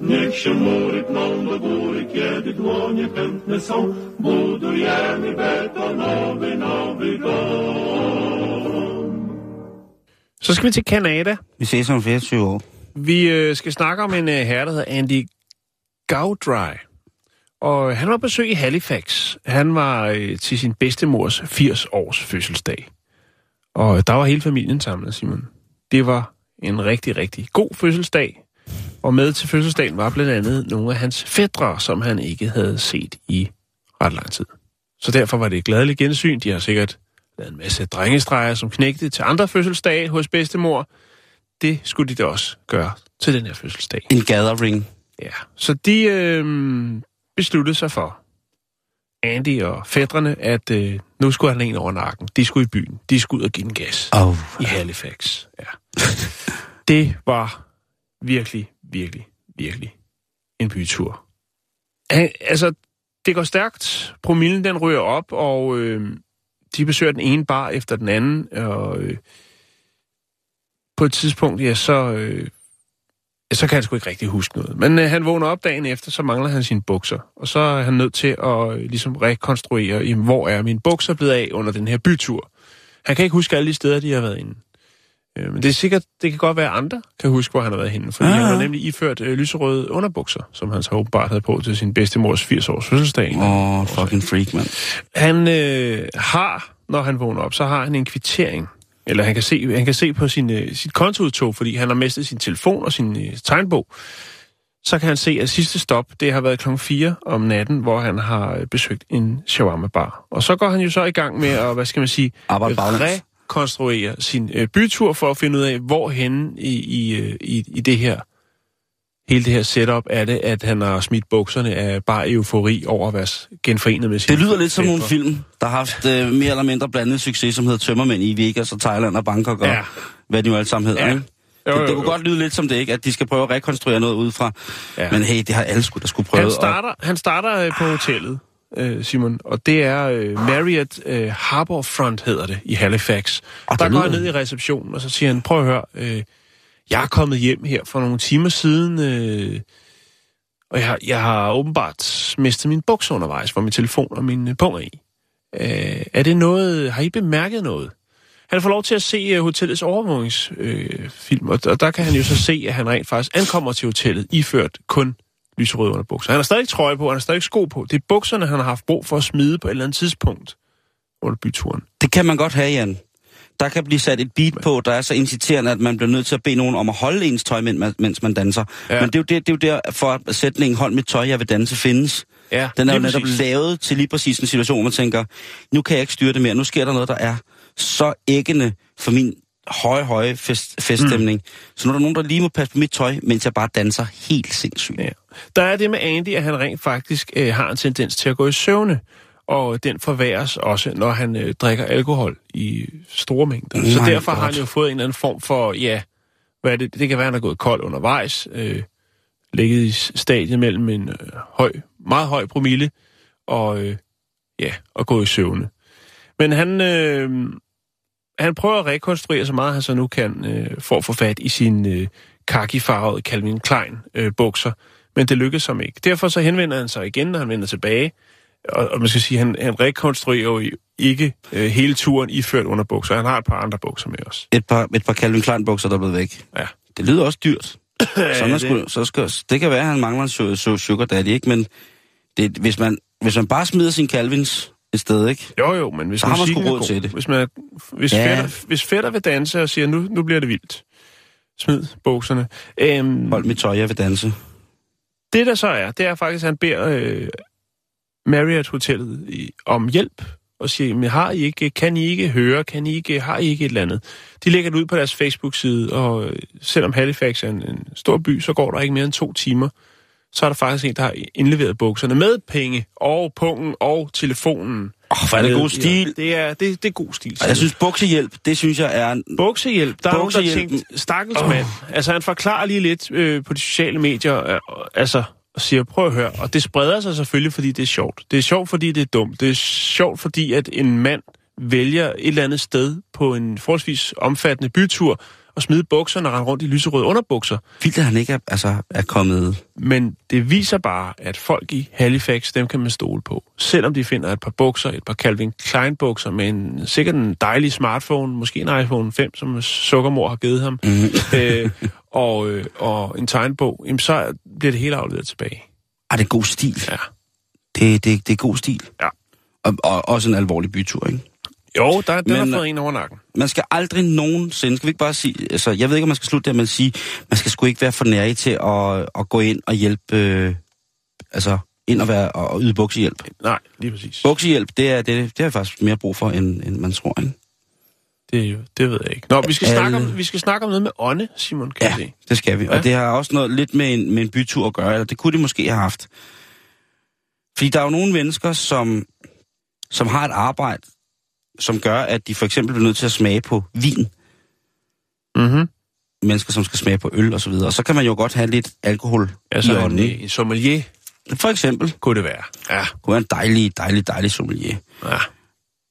Niech się mury pną do góry, kiedy dłonie chętne są, budujemy betonowy nowy dom. Så skal vi til Kanada. Vi ses om 24 år. Vi øh, skal snakke om en øh, herre, der hedder Andy Gowdry. Og han var besøg i Halifax. Han var øh, til sin bedstemors 80-års fødselsdag. Og der var hele familien samlet, Simon. Det var en rigtig, rigtig god fødselsdag. Og med til fødselsdagen var blandt andet nogle af hans fædre, som han ikke havde set i ret lang tid. Så derfor var det et gladeligt gensyn. De har sikkert lavet en masse drengestreger som knægte til andre fødselsdage hos bedstemor. Det skulle de da også gøre til den her fødselsdag. En gathering. Ja, så de øh, besluttede sig for, Andy og fædrene, at øh, nu skulle han en over nakken. De skulle i byen. De skulle ud og give den gas Oh. i Halifax. Ja. det var virkelig, virkelig, virkelig en bytur. Altså, det går stærkt. Promillen den ryger op, og øh, de besøger den ene bar efter den anden, og øh, på et tidspunkt, ja, så, øh, ja, så kan han sgu ikke rigtig huske noget. Men øh, han vågner op dagen efter, så mangler han sine bukser, og så er han nødt til at øh, ligesom rekonstruere, jamen, hvor er mine bukser blevet af under den her bytur. Han kan ikke huske alle de steder, de har været inde. Øh, men det er sikkert, det kan godt være, at andre kan huske, hvor han har været henne. Fordi Ah. han har nemlig iført øh, lyserøde underbukser, som han så åbenbart havde på til sin bedstemors 80-års fødselsdag. Åh, oh, fucking freak, mand. Han øh, har, når han vågner op, så har han en kvittering. Eller han kan se, han kan se på sin, øh, sit kontoudtog, fordi han har mistet sin telefon og sin øh, tegnbog. Så kan han se, at sidste stop, det har været klokken 4 om natten, hvor han har besøgt en shawarma-bar. Og så går han jo så i gang med at, hvad skal man sige, Arbejde. Rekonstruere sin øh, bytur for at finde ud af, hvor henne i, i, øh, i, i det her hele det her setup er det, at han har smidt bukserne af bare eufori over at være genforenet med sin Det lyder lidt som nogle film, der har haft øh, mere eller mindre blandet succes, som hedder Tømmermænd i Vegas og Thailand og Bangkok og Ja. hvad de nu alle sammen hedder, Ja. ikke? Jo, det, jo, det kunne jo. godt lyde lidt som det, ikke? At de skal prøve at rekonstruere noget ud fra. Ja. Men hey, det har alle skulle der skulle prøve. Han starter, han starter øh, på hotellet, øh, Simon, og det er øh, Marriott øh, Harbourfront, hedder det, i Halifax. Og der går han ned i receptionen, og så siger han, prøv at høre, øh, jeg er kommet hjem her for nogle timer siden, øh, og jeg, har- jeg har åbenbart mistet min bukser undervejs, hvor min telefon og min øh, punkt er i. Øh, er det noget, har I bemærket noget? Han får lov til at se uh, hotellets overvågningsfilm, øh, film, og, og der kan han jo så se, at han rent faktisk ankommer til hotellet, iført kun lyserøde underbukser. Han har stadig trøje på, han har stadig sko på. Det er bukserne, han har haft brug for at smide på et eller andet tidspunkt under byturen. Det kan man godt have, Jan. Der kan blive sat et beat på, der er så inciterende, at man bliver nødt til at bede nogen om at holde ens tøj, men- mens man danser. Ja. Men det er, jo det, det er jo der, for at sætningen hold mit tøj, jeg vil danse findes. Ja, Den er jo netop præcis. lavet til lige præcis en situation, hvor man tænker, nu kan jeg ikke styre det mere. Nu sker der noget, der er så æggende for min høje, høje fest, feststemning. Mm. Så nu er der nogen, der lige må passe på mit tøj, mens jeg bare danser helt sindssygt. Ja. Der er det med Andy, at han rent faktisk øh, har en tendens til at gå i søvne. Og den forværres også, når han øh, drikker alkohol i store mængder. Så My derfor har han jo fået en eller anden form for, ja, hvad er det, det kan være, han er gået kold undervejs, øh, ligget i stadiet mellem en øh, høj, meget høj promille og, øh, ja, og gå i søvne. Men han, øh, han prøver at rekonstruere så meget, han så nu kan, øh, for at få fat i sin øh, kakifarvede Calvin Klein øh, bukser, men det lykkedes ham ikke. Derfor så henvender han sig igen, når han vender tilbage, og, og man skal sige, han, han rekonstruerer jo ikke øh, hele turen iført under bukser. Han har et par andre bukser med os. Et par, et par Calvin Klein bukser, der er blevet væk. Ja. Det lyder også dyrt. så, man det- skulle, så skal, det kan være, at han mangler en su- su- sugar daddy, ikke? Men det, hvis, man, hvis man bare smider sin Calvins et sted, ikke? Jo, jo, men hvis Så har man musikken er råd til det. Hvis, man, hvis, Ja. fætter, hvis fætter vil danse og siger, nu, nu bliver det vildt, smid bukserne. Øhm, Hold mit tøj, jeg vil danse. det der så er, det er faktisk, at han beder øh, Marriott Hotellet i, om hjælp og siger, men har I ikke, kan I ikke høre, kan I ikke, har I ikke et eller andet? De lægger det ud på deres Facebook-side, og øh, selvom Halifax er en, en stor by, så går der ikke mere end to timer. Så er der faktisk en, der har indleveret bukserne med penge, og pungen, og telefonen. Åh, oh, hvor er det god stil. Det er, det, det er god stil. Og jeg synes, buksehjælp, det synes jeg er... en- Buksehjælp, der er nogen, der tænkt, stakkels oh. mand. Altså, han forklarer lige lidt øh, på de sociale medier, øh, altså, og siger, prøv at høre. Og det spreder sig selvfølgelig, fordi det er sjovt. Det er sjovt, fordi det er dumt. Det er sjovt, fordi at en mand vælger et eller andet sted på en forholdsvis omfattende bytur og smide bukserne og rende rundt i lyserøde underbukser. Vildt, at han ikke er, altså, er kommet... Men det viser bare, at folk i Halifax, dem kan man stole på. Selvom de finder et par bukser, et par Calvin Klein bukser med en, sikkert en dejlig smartphone, måske en iPhone 5, som sukkermor har givet ham, Mm. øh, og, øh, og en tegnbog, jamen så bliver det hele afleveret tilbage. Ah, det er god stil. Ja. Det, det, det er god stil. Ja. Og, og også en alvorlig bytur, ikke? Jo, der, den Men- har fået en over nakken. Man skal aldrig nogensinde, skal vi ikke bare sige, altså jeg ved ikke, om man skal slutte der med at sige, man skal sgu ikke være for nærig til at, at gå ind og hjælpe, øh, altså ind og, være, og yde buksehjælp. Nej, lige præcis. Buksehjælp, det er, det, det har jeg faktisk mere brug for, end, end man tror, ikke? Det, er jo- det ved jeg ikke. Nå, vi skal, Alle- snakke om, vi skal snakke om noget med ånde, Simon, kan Ja, se. det skal vi. Og Ja. det har også noget lidt med en, med en bytur at gøre, eller det kunne de måske have haft. Fordi der er jo nogle mennesker, som, som har et arbejde, som gør, at de for eksempel bliver nødt til at smage på vin. Mm-hmm. Mennesker, som skal smage på øl og så videre. Og så kan man jo godt have lidt alkohol Altså i en, ånden. ikke? en sommelier For eksempel kunne det være. Ja, kunne være en dejlig, dejlig, dejlig sommelier. ja.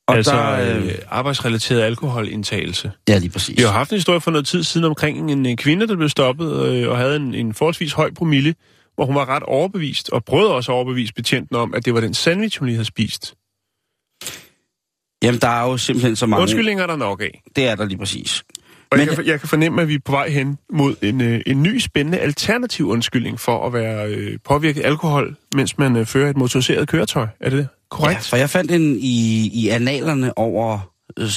Og altså der, øh, øh, arbejdsrelateret alkoholindtagelse. ja, lige præcis. Vi har haft en historie for noget tid siden omkring en, en kvinde, der blev stoppet øh, og havde en, en forholdsvis høj promille, hvor hun var ret overbevist, og prøvede også at overbevise betjenten om, at det var den sandwich, hun lige havde spist. Jamen, der er jo simpelthen så mange... Undskyldninger er der nok af. Det er der lige præcis. Og Men- jeg, kan, jeg kan fornemme, at vi er på vej hen mod en, øh, en ny spændende alternativ undskyldning for at være øh, påvirket af alkohol, mens man øh, fører et motoriseret køretøj. Er det korrekt? Ja, for jeg fandt en i, i analerne over øh,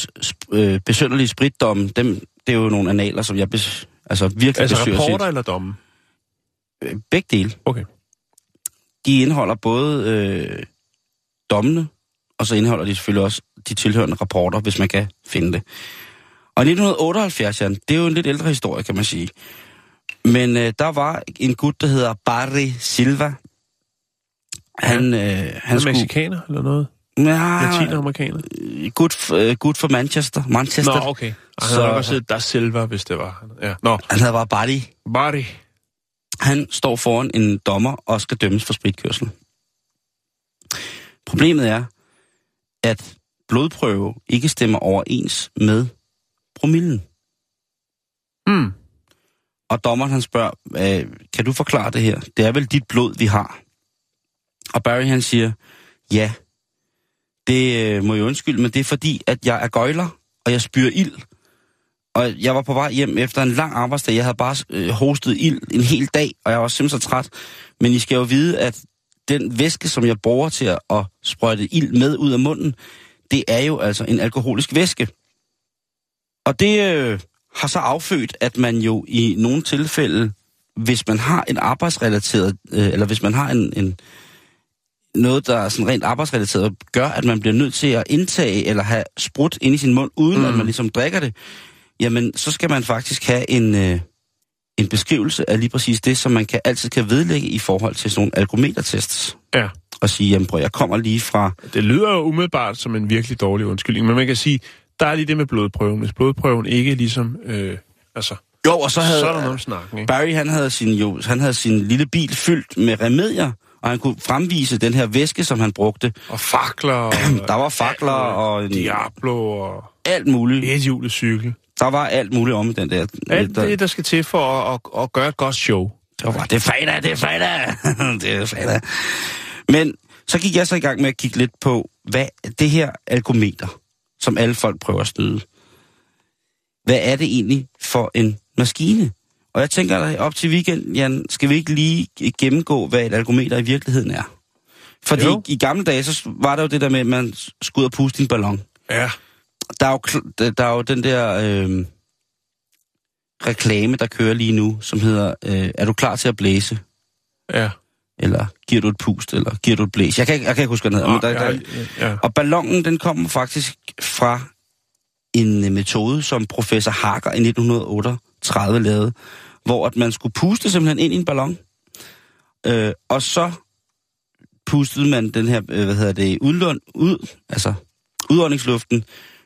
øh, besønderlige spritdomme. Dem, det er jo nogle analer, som jeg bes, altså virkelig altså besøger rapporter eller domme? Øh, Begge dele. Okay. De indeholder både øh, dommene, og så indeholder de selvfølgelig også de tilhørende rapporter, hvis man kan finde det. Og 1978, Jan, det er jo en lidt ældre historie, kan man sige. Men øh, der var en gut, der hedder Barry Silva. Han, øh, han skulle... mexikaner eller noget? Ja, Latinamerikaner? gut, øh, gut for Manchester. Manchester. Nå, okay. Og han Så- havde også siddet der Silva, hvis det var. Ja. Nå, Han hedder bare Barry. Barry. Han står foran en dommer og skal dømmes for spritkørsel. Problemet er, at blodprøve ikke stemmer overens med promillen. Mm. Og dommeren han spørger, øh, kan du forklare det her? Det er vel dit blod, vi har. Og Barry han siger, ja, det øh, må jeg undskylde, men det er fordi, at jeg er gøjler, og jeg spyrer ild. Og jeg var på vej hjem efter en lang arbejdsdag. Jeg havde bare øh, hostet ild en hel dag, og jeg var simpelthen så træt. Men I skal jo vide, at den væske, som jeg bruger til at, at sprøjte ild med ud af munden, det er jo altså en alkoholisk væske. Og det øh, har så affødt, at man jo i nogle tilfælde, hvis man har en arbejdsrelateret, øh, eller hvis man har en, en noget, der er sådan rent arbejdsrelateret, gør, at man bliver nødt til at indtage eller have sprut ind i sin mund, uden mm. at man ligesom drikker det, jamen så skal man faktisk have en, øh, en beskrivelse af lige præcis det, som man kan altid kan vedlægge i forhold til sådan nogle alkometertests. Ja. Og sige, jamen prøv, jeg kommer lige fra... Det lyder jo umiddelbart som en virkelig dårlig undskyldning, men man kan sige, der er lige det med blodprøven. Hvis blodprøven ikke ligesom... Øh, altså, Jo, og så havde... så der noget om snakken, ikke? Barry, han havde, sin, jo, han havde sin lille bil fyldt med remedier, og han kunne fremvise den her væske, som han brugte. Og fakler. Og, Der var fakler og en, Diablo og alt muligt. et hjulet cykel. Der var alt muligt om den der. Alt der, det, der skal til for at, at, at gøre et godt show. der var, det er fredag, det er fredag, det er fredag. Men så gik jeg så i gang med at kigge lidt på, hvad det her algometer, som alle folk prøver at snyde, hvad er det egentlig for en maskine? Og jeg tænker, at op til weekend, Jan, skal vi ikke lige gennemgå, hvad et algometer i virkeligheden er? Fordi Jo. i gamle dage, så var der jo det der med, at man skulle ud og puste en ballon. Ja. Der er jo, der er jo den der øh, reklame, der kører lige nu, som hedder, øh, er du klar til at blæse? Ja. Eller giver du et pust? Eller giver du et blæs? Jeg kan, ikke- jeg kan ikke huske, hvad den hedder. men der, der, ja. og ballonen, den kommer faktisk fra en øh, metode, som professor Hager i 1938 lavede, hvor at man skulle puste simpelthen ind i en ballon. Øh, og så pustede man den her, øh, hvad hedder det, udlån, ud, altså udåndingsluften,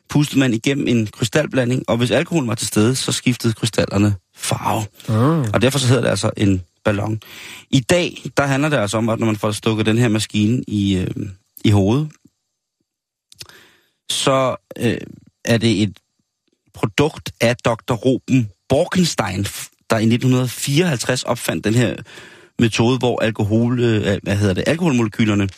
pustede man igennem en krystalblanding, og hvis alkohol var til stede, så skiftede krystallerne farve. Ah. Og derfor så hedder det altså en ballon. I dag, der handler det altså om, at når man får stukket den her maskine i, øh, i hovedet, så øh, er det et produkt af Dr. Ruben Borkenstein, der i 1954 opfandt den her metode, hvor alkohol, øh, hvad hedder det, alkoholmolekylerne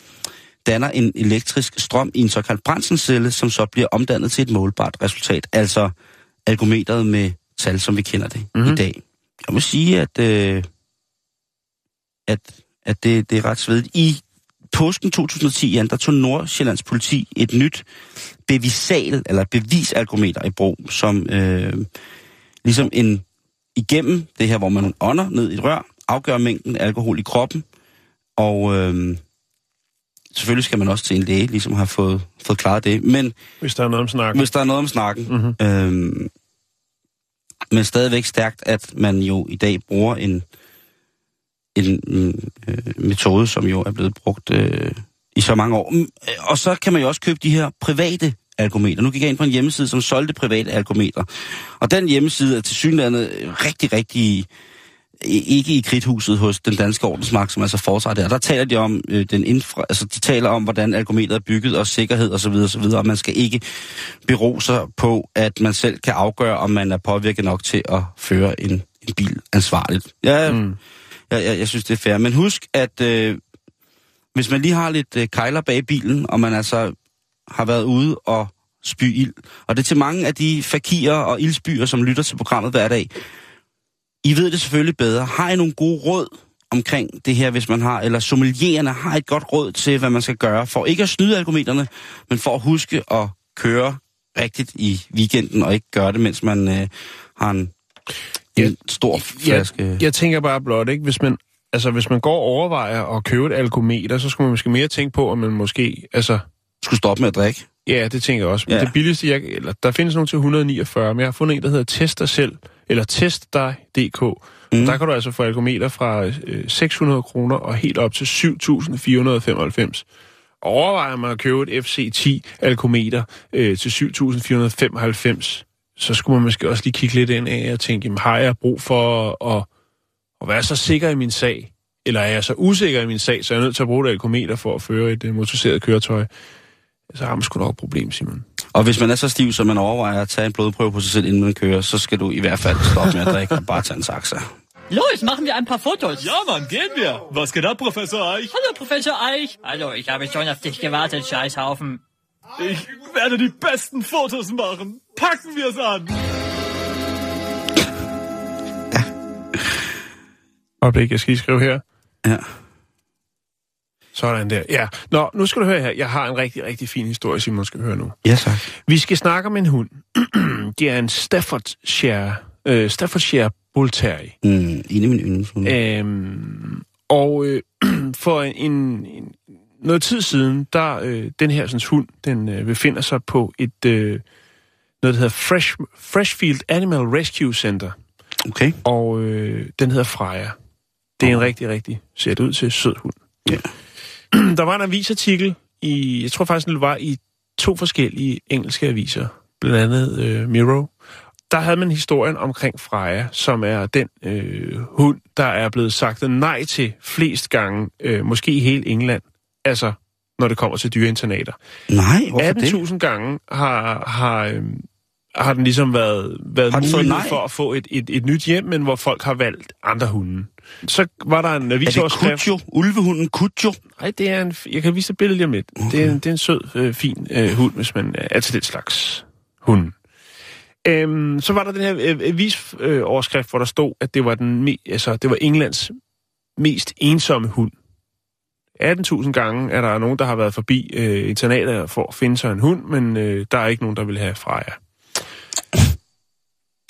danner en elektrisk strøm i en såkaldt brændselscelle, som så bliver omdannet til et målbart resultat. Altså algometeret med tal, som vi kender det mm-hmm. i dag. Jeg må sige, at, øh, at, at det, det er ret svedigt. I påsken 2010, Jan, der tog Nordsjællands politi et nyt bevisal, eller bevisalgometer i brug, som øh, ligesom en igennem det her, hvor man ånder ned i et rør, afgør mængden alkohol i kroppen, og øh, selvfølgelig skal man også til en læge, ligesom har fået, fået klaret det, men Hvis der er noget om snakken. hvis der er noget om snakken. Mm-hmm. Øhm, men stadigvæk stærkt, at man jo i dag bruger en, en øh, metode, som jo er blevet brugt øh, i så mange år. Mm, øh, Og så kan man jo også købe de her private algometer. Nu gik jeg ind på en hjemmeside, som solgte private algometer. Og den hjemmeside er til synligheden rigtig, rigtig ikke i kridthuset hos den danske ordensmagt, som altså foretager der. Der taler de om øh, den infra, altså de taler om, hvordan algometeret er bygget, og sikkerhed osv. osv. Og man skal ikke bero sig på, at man selv kan afgøre, om man er påvirket nok til at føre en, en bil ansvarligt. Ja, mm. jeg, jeg, jeg synes, det er fair. Men husk, at øh, hvis man lige har lidt øh, kejler bag bilen, og man altså har været ude og spy ild, og det er til mange af de fakirer og ildsbyer, som lytter til programmet hver dag, i ved det selvfølgelig bedre. Har I nogle gode råd omkring det her, hvis man har, eller sommeliererne har et godt råd til, hvad man skal gøre, for ikke at snyde algometerne, men for at huske at køre rigtigt i weekenden, og ikke gøre det, mens man øh, har en, Ja. en stor flaske. Jeg, jeg tænker bare blot, ikke? Hvis man, altså, hvis man går og overvejer at købe et alkometer, så skulle man måske mere tænke på, om man måske... Altså, Skulle stoppe med at drikke. ja, det tænker jeg også. Men Ja. det billigste, jeg, eller, der findes nogle til 149, men jeg har fundet en, der hedder Test dig selv, eller testdig.dk. Mm. Der kan du altså få alkometer fra øh, 600 kroner og helt op til 7.495. Overvejer man at købe et FC10 alkometer øh, til 7.495, så skulle man måske også lige kigge lidt ind af og tænke, jamen, har jeg brug for at, at være så sikker i min sag? Eller er jeg så usikker i min sag, så er jeg nødt til at bruge et alkometer for at føre et uh, motoriseret køretøj? Så har man sgu nok et problem, Simon. Og hvis man er så stiv, så man overvejer at tage en blodprøve på sig selv, inden man kører, så skal du i hvert fald stoppe med at drikke og bare tage en saxa. Los, machen wir ein paar Fotos. Ja, Mann, gehen wir. Was geht ab, Professor Eich? Hallo, Professor Eich. Hallo, ich habe schon auf dich gewartet, Scheißhaufen. Ich werde die besten Fotos machen. Packen wir es an. Øjeblik, jeg skal skrive her. Ja. Sådan der. Ja. Nå, nu skal du høre her. Jeg har en rigtig, rigtig fin historie, Simon skal høre nu. Ja, tak. Vi skal snakke om en hund. det er en Staffordshire, øh, Staffordshire Bull Terrier. Mm, en af mine yndlingshunde. Øhm, og øh, for en, en, noget tid siden, der øh, den her sådan, hund, den øh, befinder sig på et øh, noget, der hedder Fresh, Freshfield Animal Rescue Center. Okay. Og øh, den hedder Freja. Det er en rigtig, rigtig, ser det ud til, sød hund. Ja. Der var en avisartikel, i, jeg tror faktisk, det var i to forskellige engelske aviser. Blandt andet øh, Mirror. der havde man historien omkring Freja, som er den øh, hund, der er blevet sagt nej til flest gange, øh, måske i hele England, altså når det kommer til dyreinternater. Nej, hvorfor det? 18.000 gange har, har, øh, har den ligesom været, været Har mulighed nej? for at få et, et, et nyt hjem, men hvor folk har valgt andre hunde. Så var der en Er det avisoverskrift... Kujo? Ulvehunden Kujo? Nej, det er en... Jeg kan vise dig billedet lige om lidt. Okay. Det, er en, det er en sød, øh, fin øh, hund, hvis man er til den slags hund. Øhm, så var der den her øh, avisoverskrift, øh, overskrift, hvor der stod, at det var, den me, altså, det var Englands mest ensomme hund. 18.000 gange er der nogen, der har været forbi øh, internatet for at finde sig en hund, men øh, der er ikke nogen, der vil have Freja.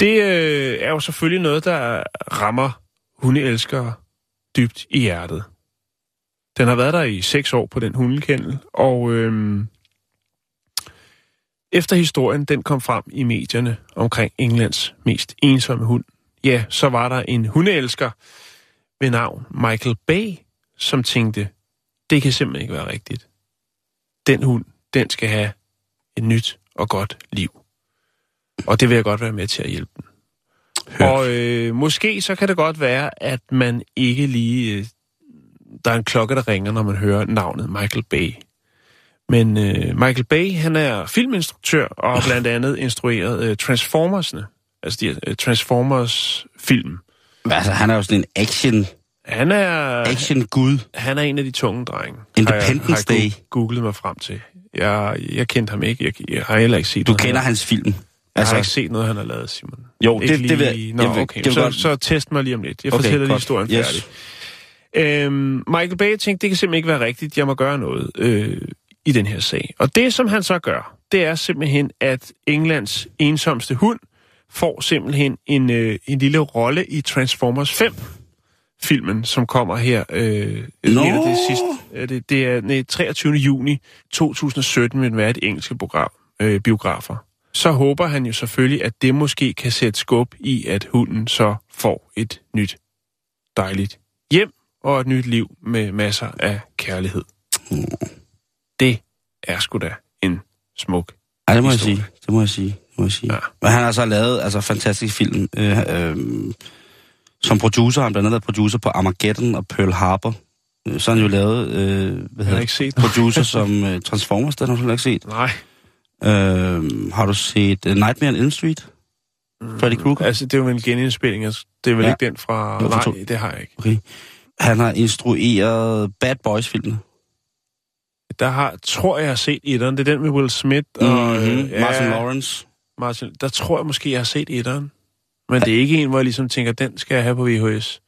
Det øh, er jo selvfølgelig noget, der rammer hundeelskere dybt i hjertet. Den har været der i seks år på den hundekendel, og øh, efter historien den kom frem i medierne omkring Englands mest ensomme hund, ja, så var der en hundeelsker ved navn Michael Bay, som tænkte, det kan simpelthen ikke være rigtigt. Den hund, den skal have et nyt og godt liv. Og det vil jeg godt være med til at hjælpe den. Hørt. Og øh, måske så kan det godt være, at man ikke lige... Øh, der er en klokke, der ringer, når man hører navnet Michael Bay. Men øh, Michael Bay, han er filminstruktør og har blandt andet instrueret øh, Transformersne. Altså de her øh, Transformers-film. Altså, han er jo sådan en action, Han er, action gud. han er en af de tunge drenge. Independence har jeg, har jeg Day. googlet mig frem til. Jeg, jeg kendte ham ikke. Jeg, jeg har heller ikke set Du kender han, hans film. Jeg har Altså, ikke set noget, han har lavet, Simon. Jo, Ikke det- det vil jeg- Nå, okay. det så, godt- så test mig lige om lidt. Jeg Okay, fortæller lige historien Yes. færdig. Øhm, Michael Bay tænkte, det kan simpelthen ikke være rigtigt. Jeg må gøre noget øh, i den her sag. Og det, som han så gør, det er simpelthen, at Englands ensomste hund får simpelthen en, øh, en lille rolle i Transformers 5 filmen, som kommer her. Øh, mener, det, er sidst, øh, det, det er nej, 23. juni 2017, vil den være et engelske program, øh, biografer. Så håber han jo selvfølgelig, at det måske kan sætte skub i, at hunden så får et nyt dejligt hjem og et nyt liv med masser af kærlighed. Det er sgu da en smuk. Ja, det må jeg historie. sige. Det må jeg sige. Det må jeg sige. Ja. Men han har altså lavet altså, fantastisk film. Øh, øh, som producer, han blandt andet producer på Armageddon og Pearl Harbor. Øh, Så har han jo lavet, øh, hvad Jeg har hedder ikke set producer som øh, Transformers, den har du ikke set. Nej. Øh, har du set uh, Nightmare on Elm Street? Freddy Krueger? Altså, det er jo en genindspilning. Altså, det er vel Ja. ikke den fra... Jo, Nej, to- det har jeg ikke. Okay. Han har instrueret Bad Boys-filmen. Der har, tror jeg, jeg har set etteren. Det er den med Will Smith og... Mm-hmm. øh, Martin Lawrence. Martin, der tror jeg måske, jeg har set etteren. Men det er ikke en, hvor jeg ligesom tænker, den skal jeg have på VHS.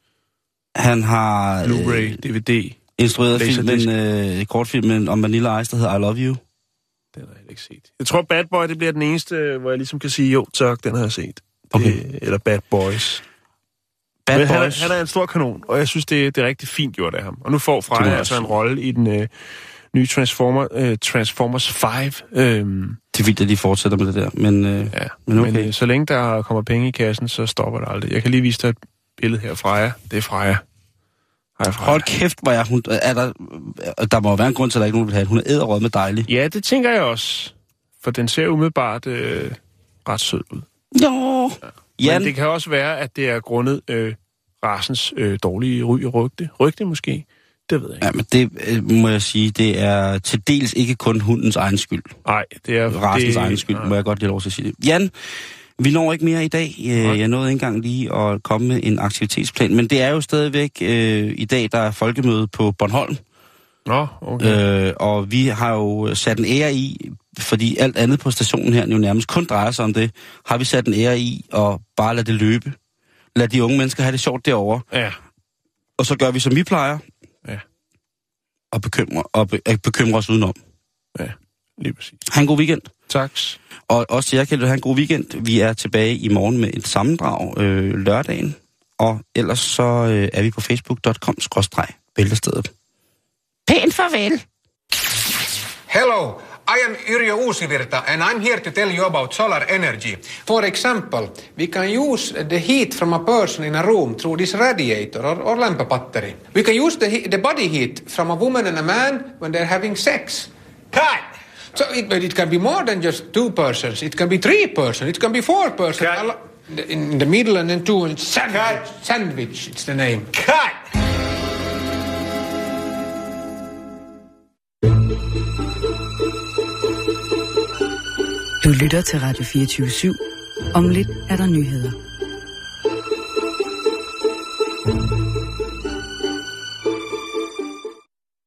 Han har øh, Blu-ray, DVD. instrueret filmen, øh, kortfilmen om Vanilla Ice, der hedder I Love You. Den har jeg ikke set. Jeg tror, Bad Boy, det bliver den eneste, hvor jeg ligesom kan sige, jo, tak, den har jeg set. Det, Okay. Eller Bad Boys. Bad Men han, Boys. er, han er en stor kanon, og jeg synes, det, det er rigtig fint gjort af ham. Og nu får Freja altså en rolle i den øh, nye Transformer, øh, Transformers 5. Øhm, Det er vildt, at de fortsætter med det der. Men, øh, ja. Men okay. Men øh, så længe der kommer penge i kassen, så stopper det aldrig. Jeg kan lige vise dig et billede her af Freja. Det er Freja. Hej, Freja. hold kæft, hvor er hun... Er der, der må jo være en grund til, at der ikke nogen, vil have det. Hun er æderrød med dejlig. Ja, det tænker jeg også. For den ser umiddelbart øh, ret sød ud. Jo. Jan, Men det kan også være, at det er grundet øh, rasens øh, dårlige ry og rygte. Rygte måske. Det ved jeg ikke. Ja, men det øh, må jeg sige, det er til dels ikke kun hundens egen skyld. Nej, det er... Rastens det, egen skyld, nej. må jeg godt lige lov til at sige det. Jan, vi når ikke mere i dag. Øh. Jeg nåede ikke engang lige at komme med en aktivitetsplan, men det er jo stadigvæk øh, i dag, der er folkemøde på Bornholm. Nå, okay. Øh, og vi har jo sat en ære i, fordi alt andet på stationen her jo nærmest kun drejer sig om det, har vi sat en ære i og bare lade det løbe. Lad de unge mennesker have det sjovt derovre. Ja, Og så gør vi, som vi plejer. Ja. Og bekymre, og be, øh, bekymre os udenom. lige præcis. Ha' en god weekend. Tak. Og også til jer, Kjeld, have en god weekend. Vi er tilbage i morgen med et sammendrag øh, lørdagen. Og ellers så øh, er vi på facebook.com-bæltestedet. Pænt farvel. Hello, I am Yrjö Uusivirta and I'm here to tell you about solar energy. For example, we can use the heat from a person in a room through this radiator or, or lamp battery. We can use the, he- the body heat from a woman and a man when they're having sex. Cut! So it, but it can be more than just two persons. It can be three persons. It can be four persons. Cut. In the middle and then two and sandwich. Sandwich, it's the name. Cut! Du lytter til Radio 24 /7. Om lidt er der nyheder.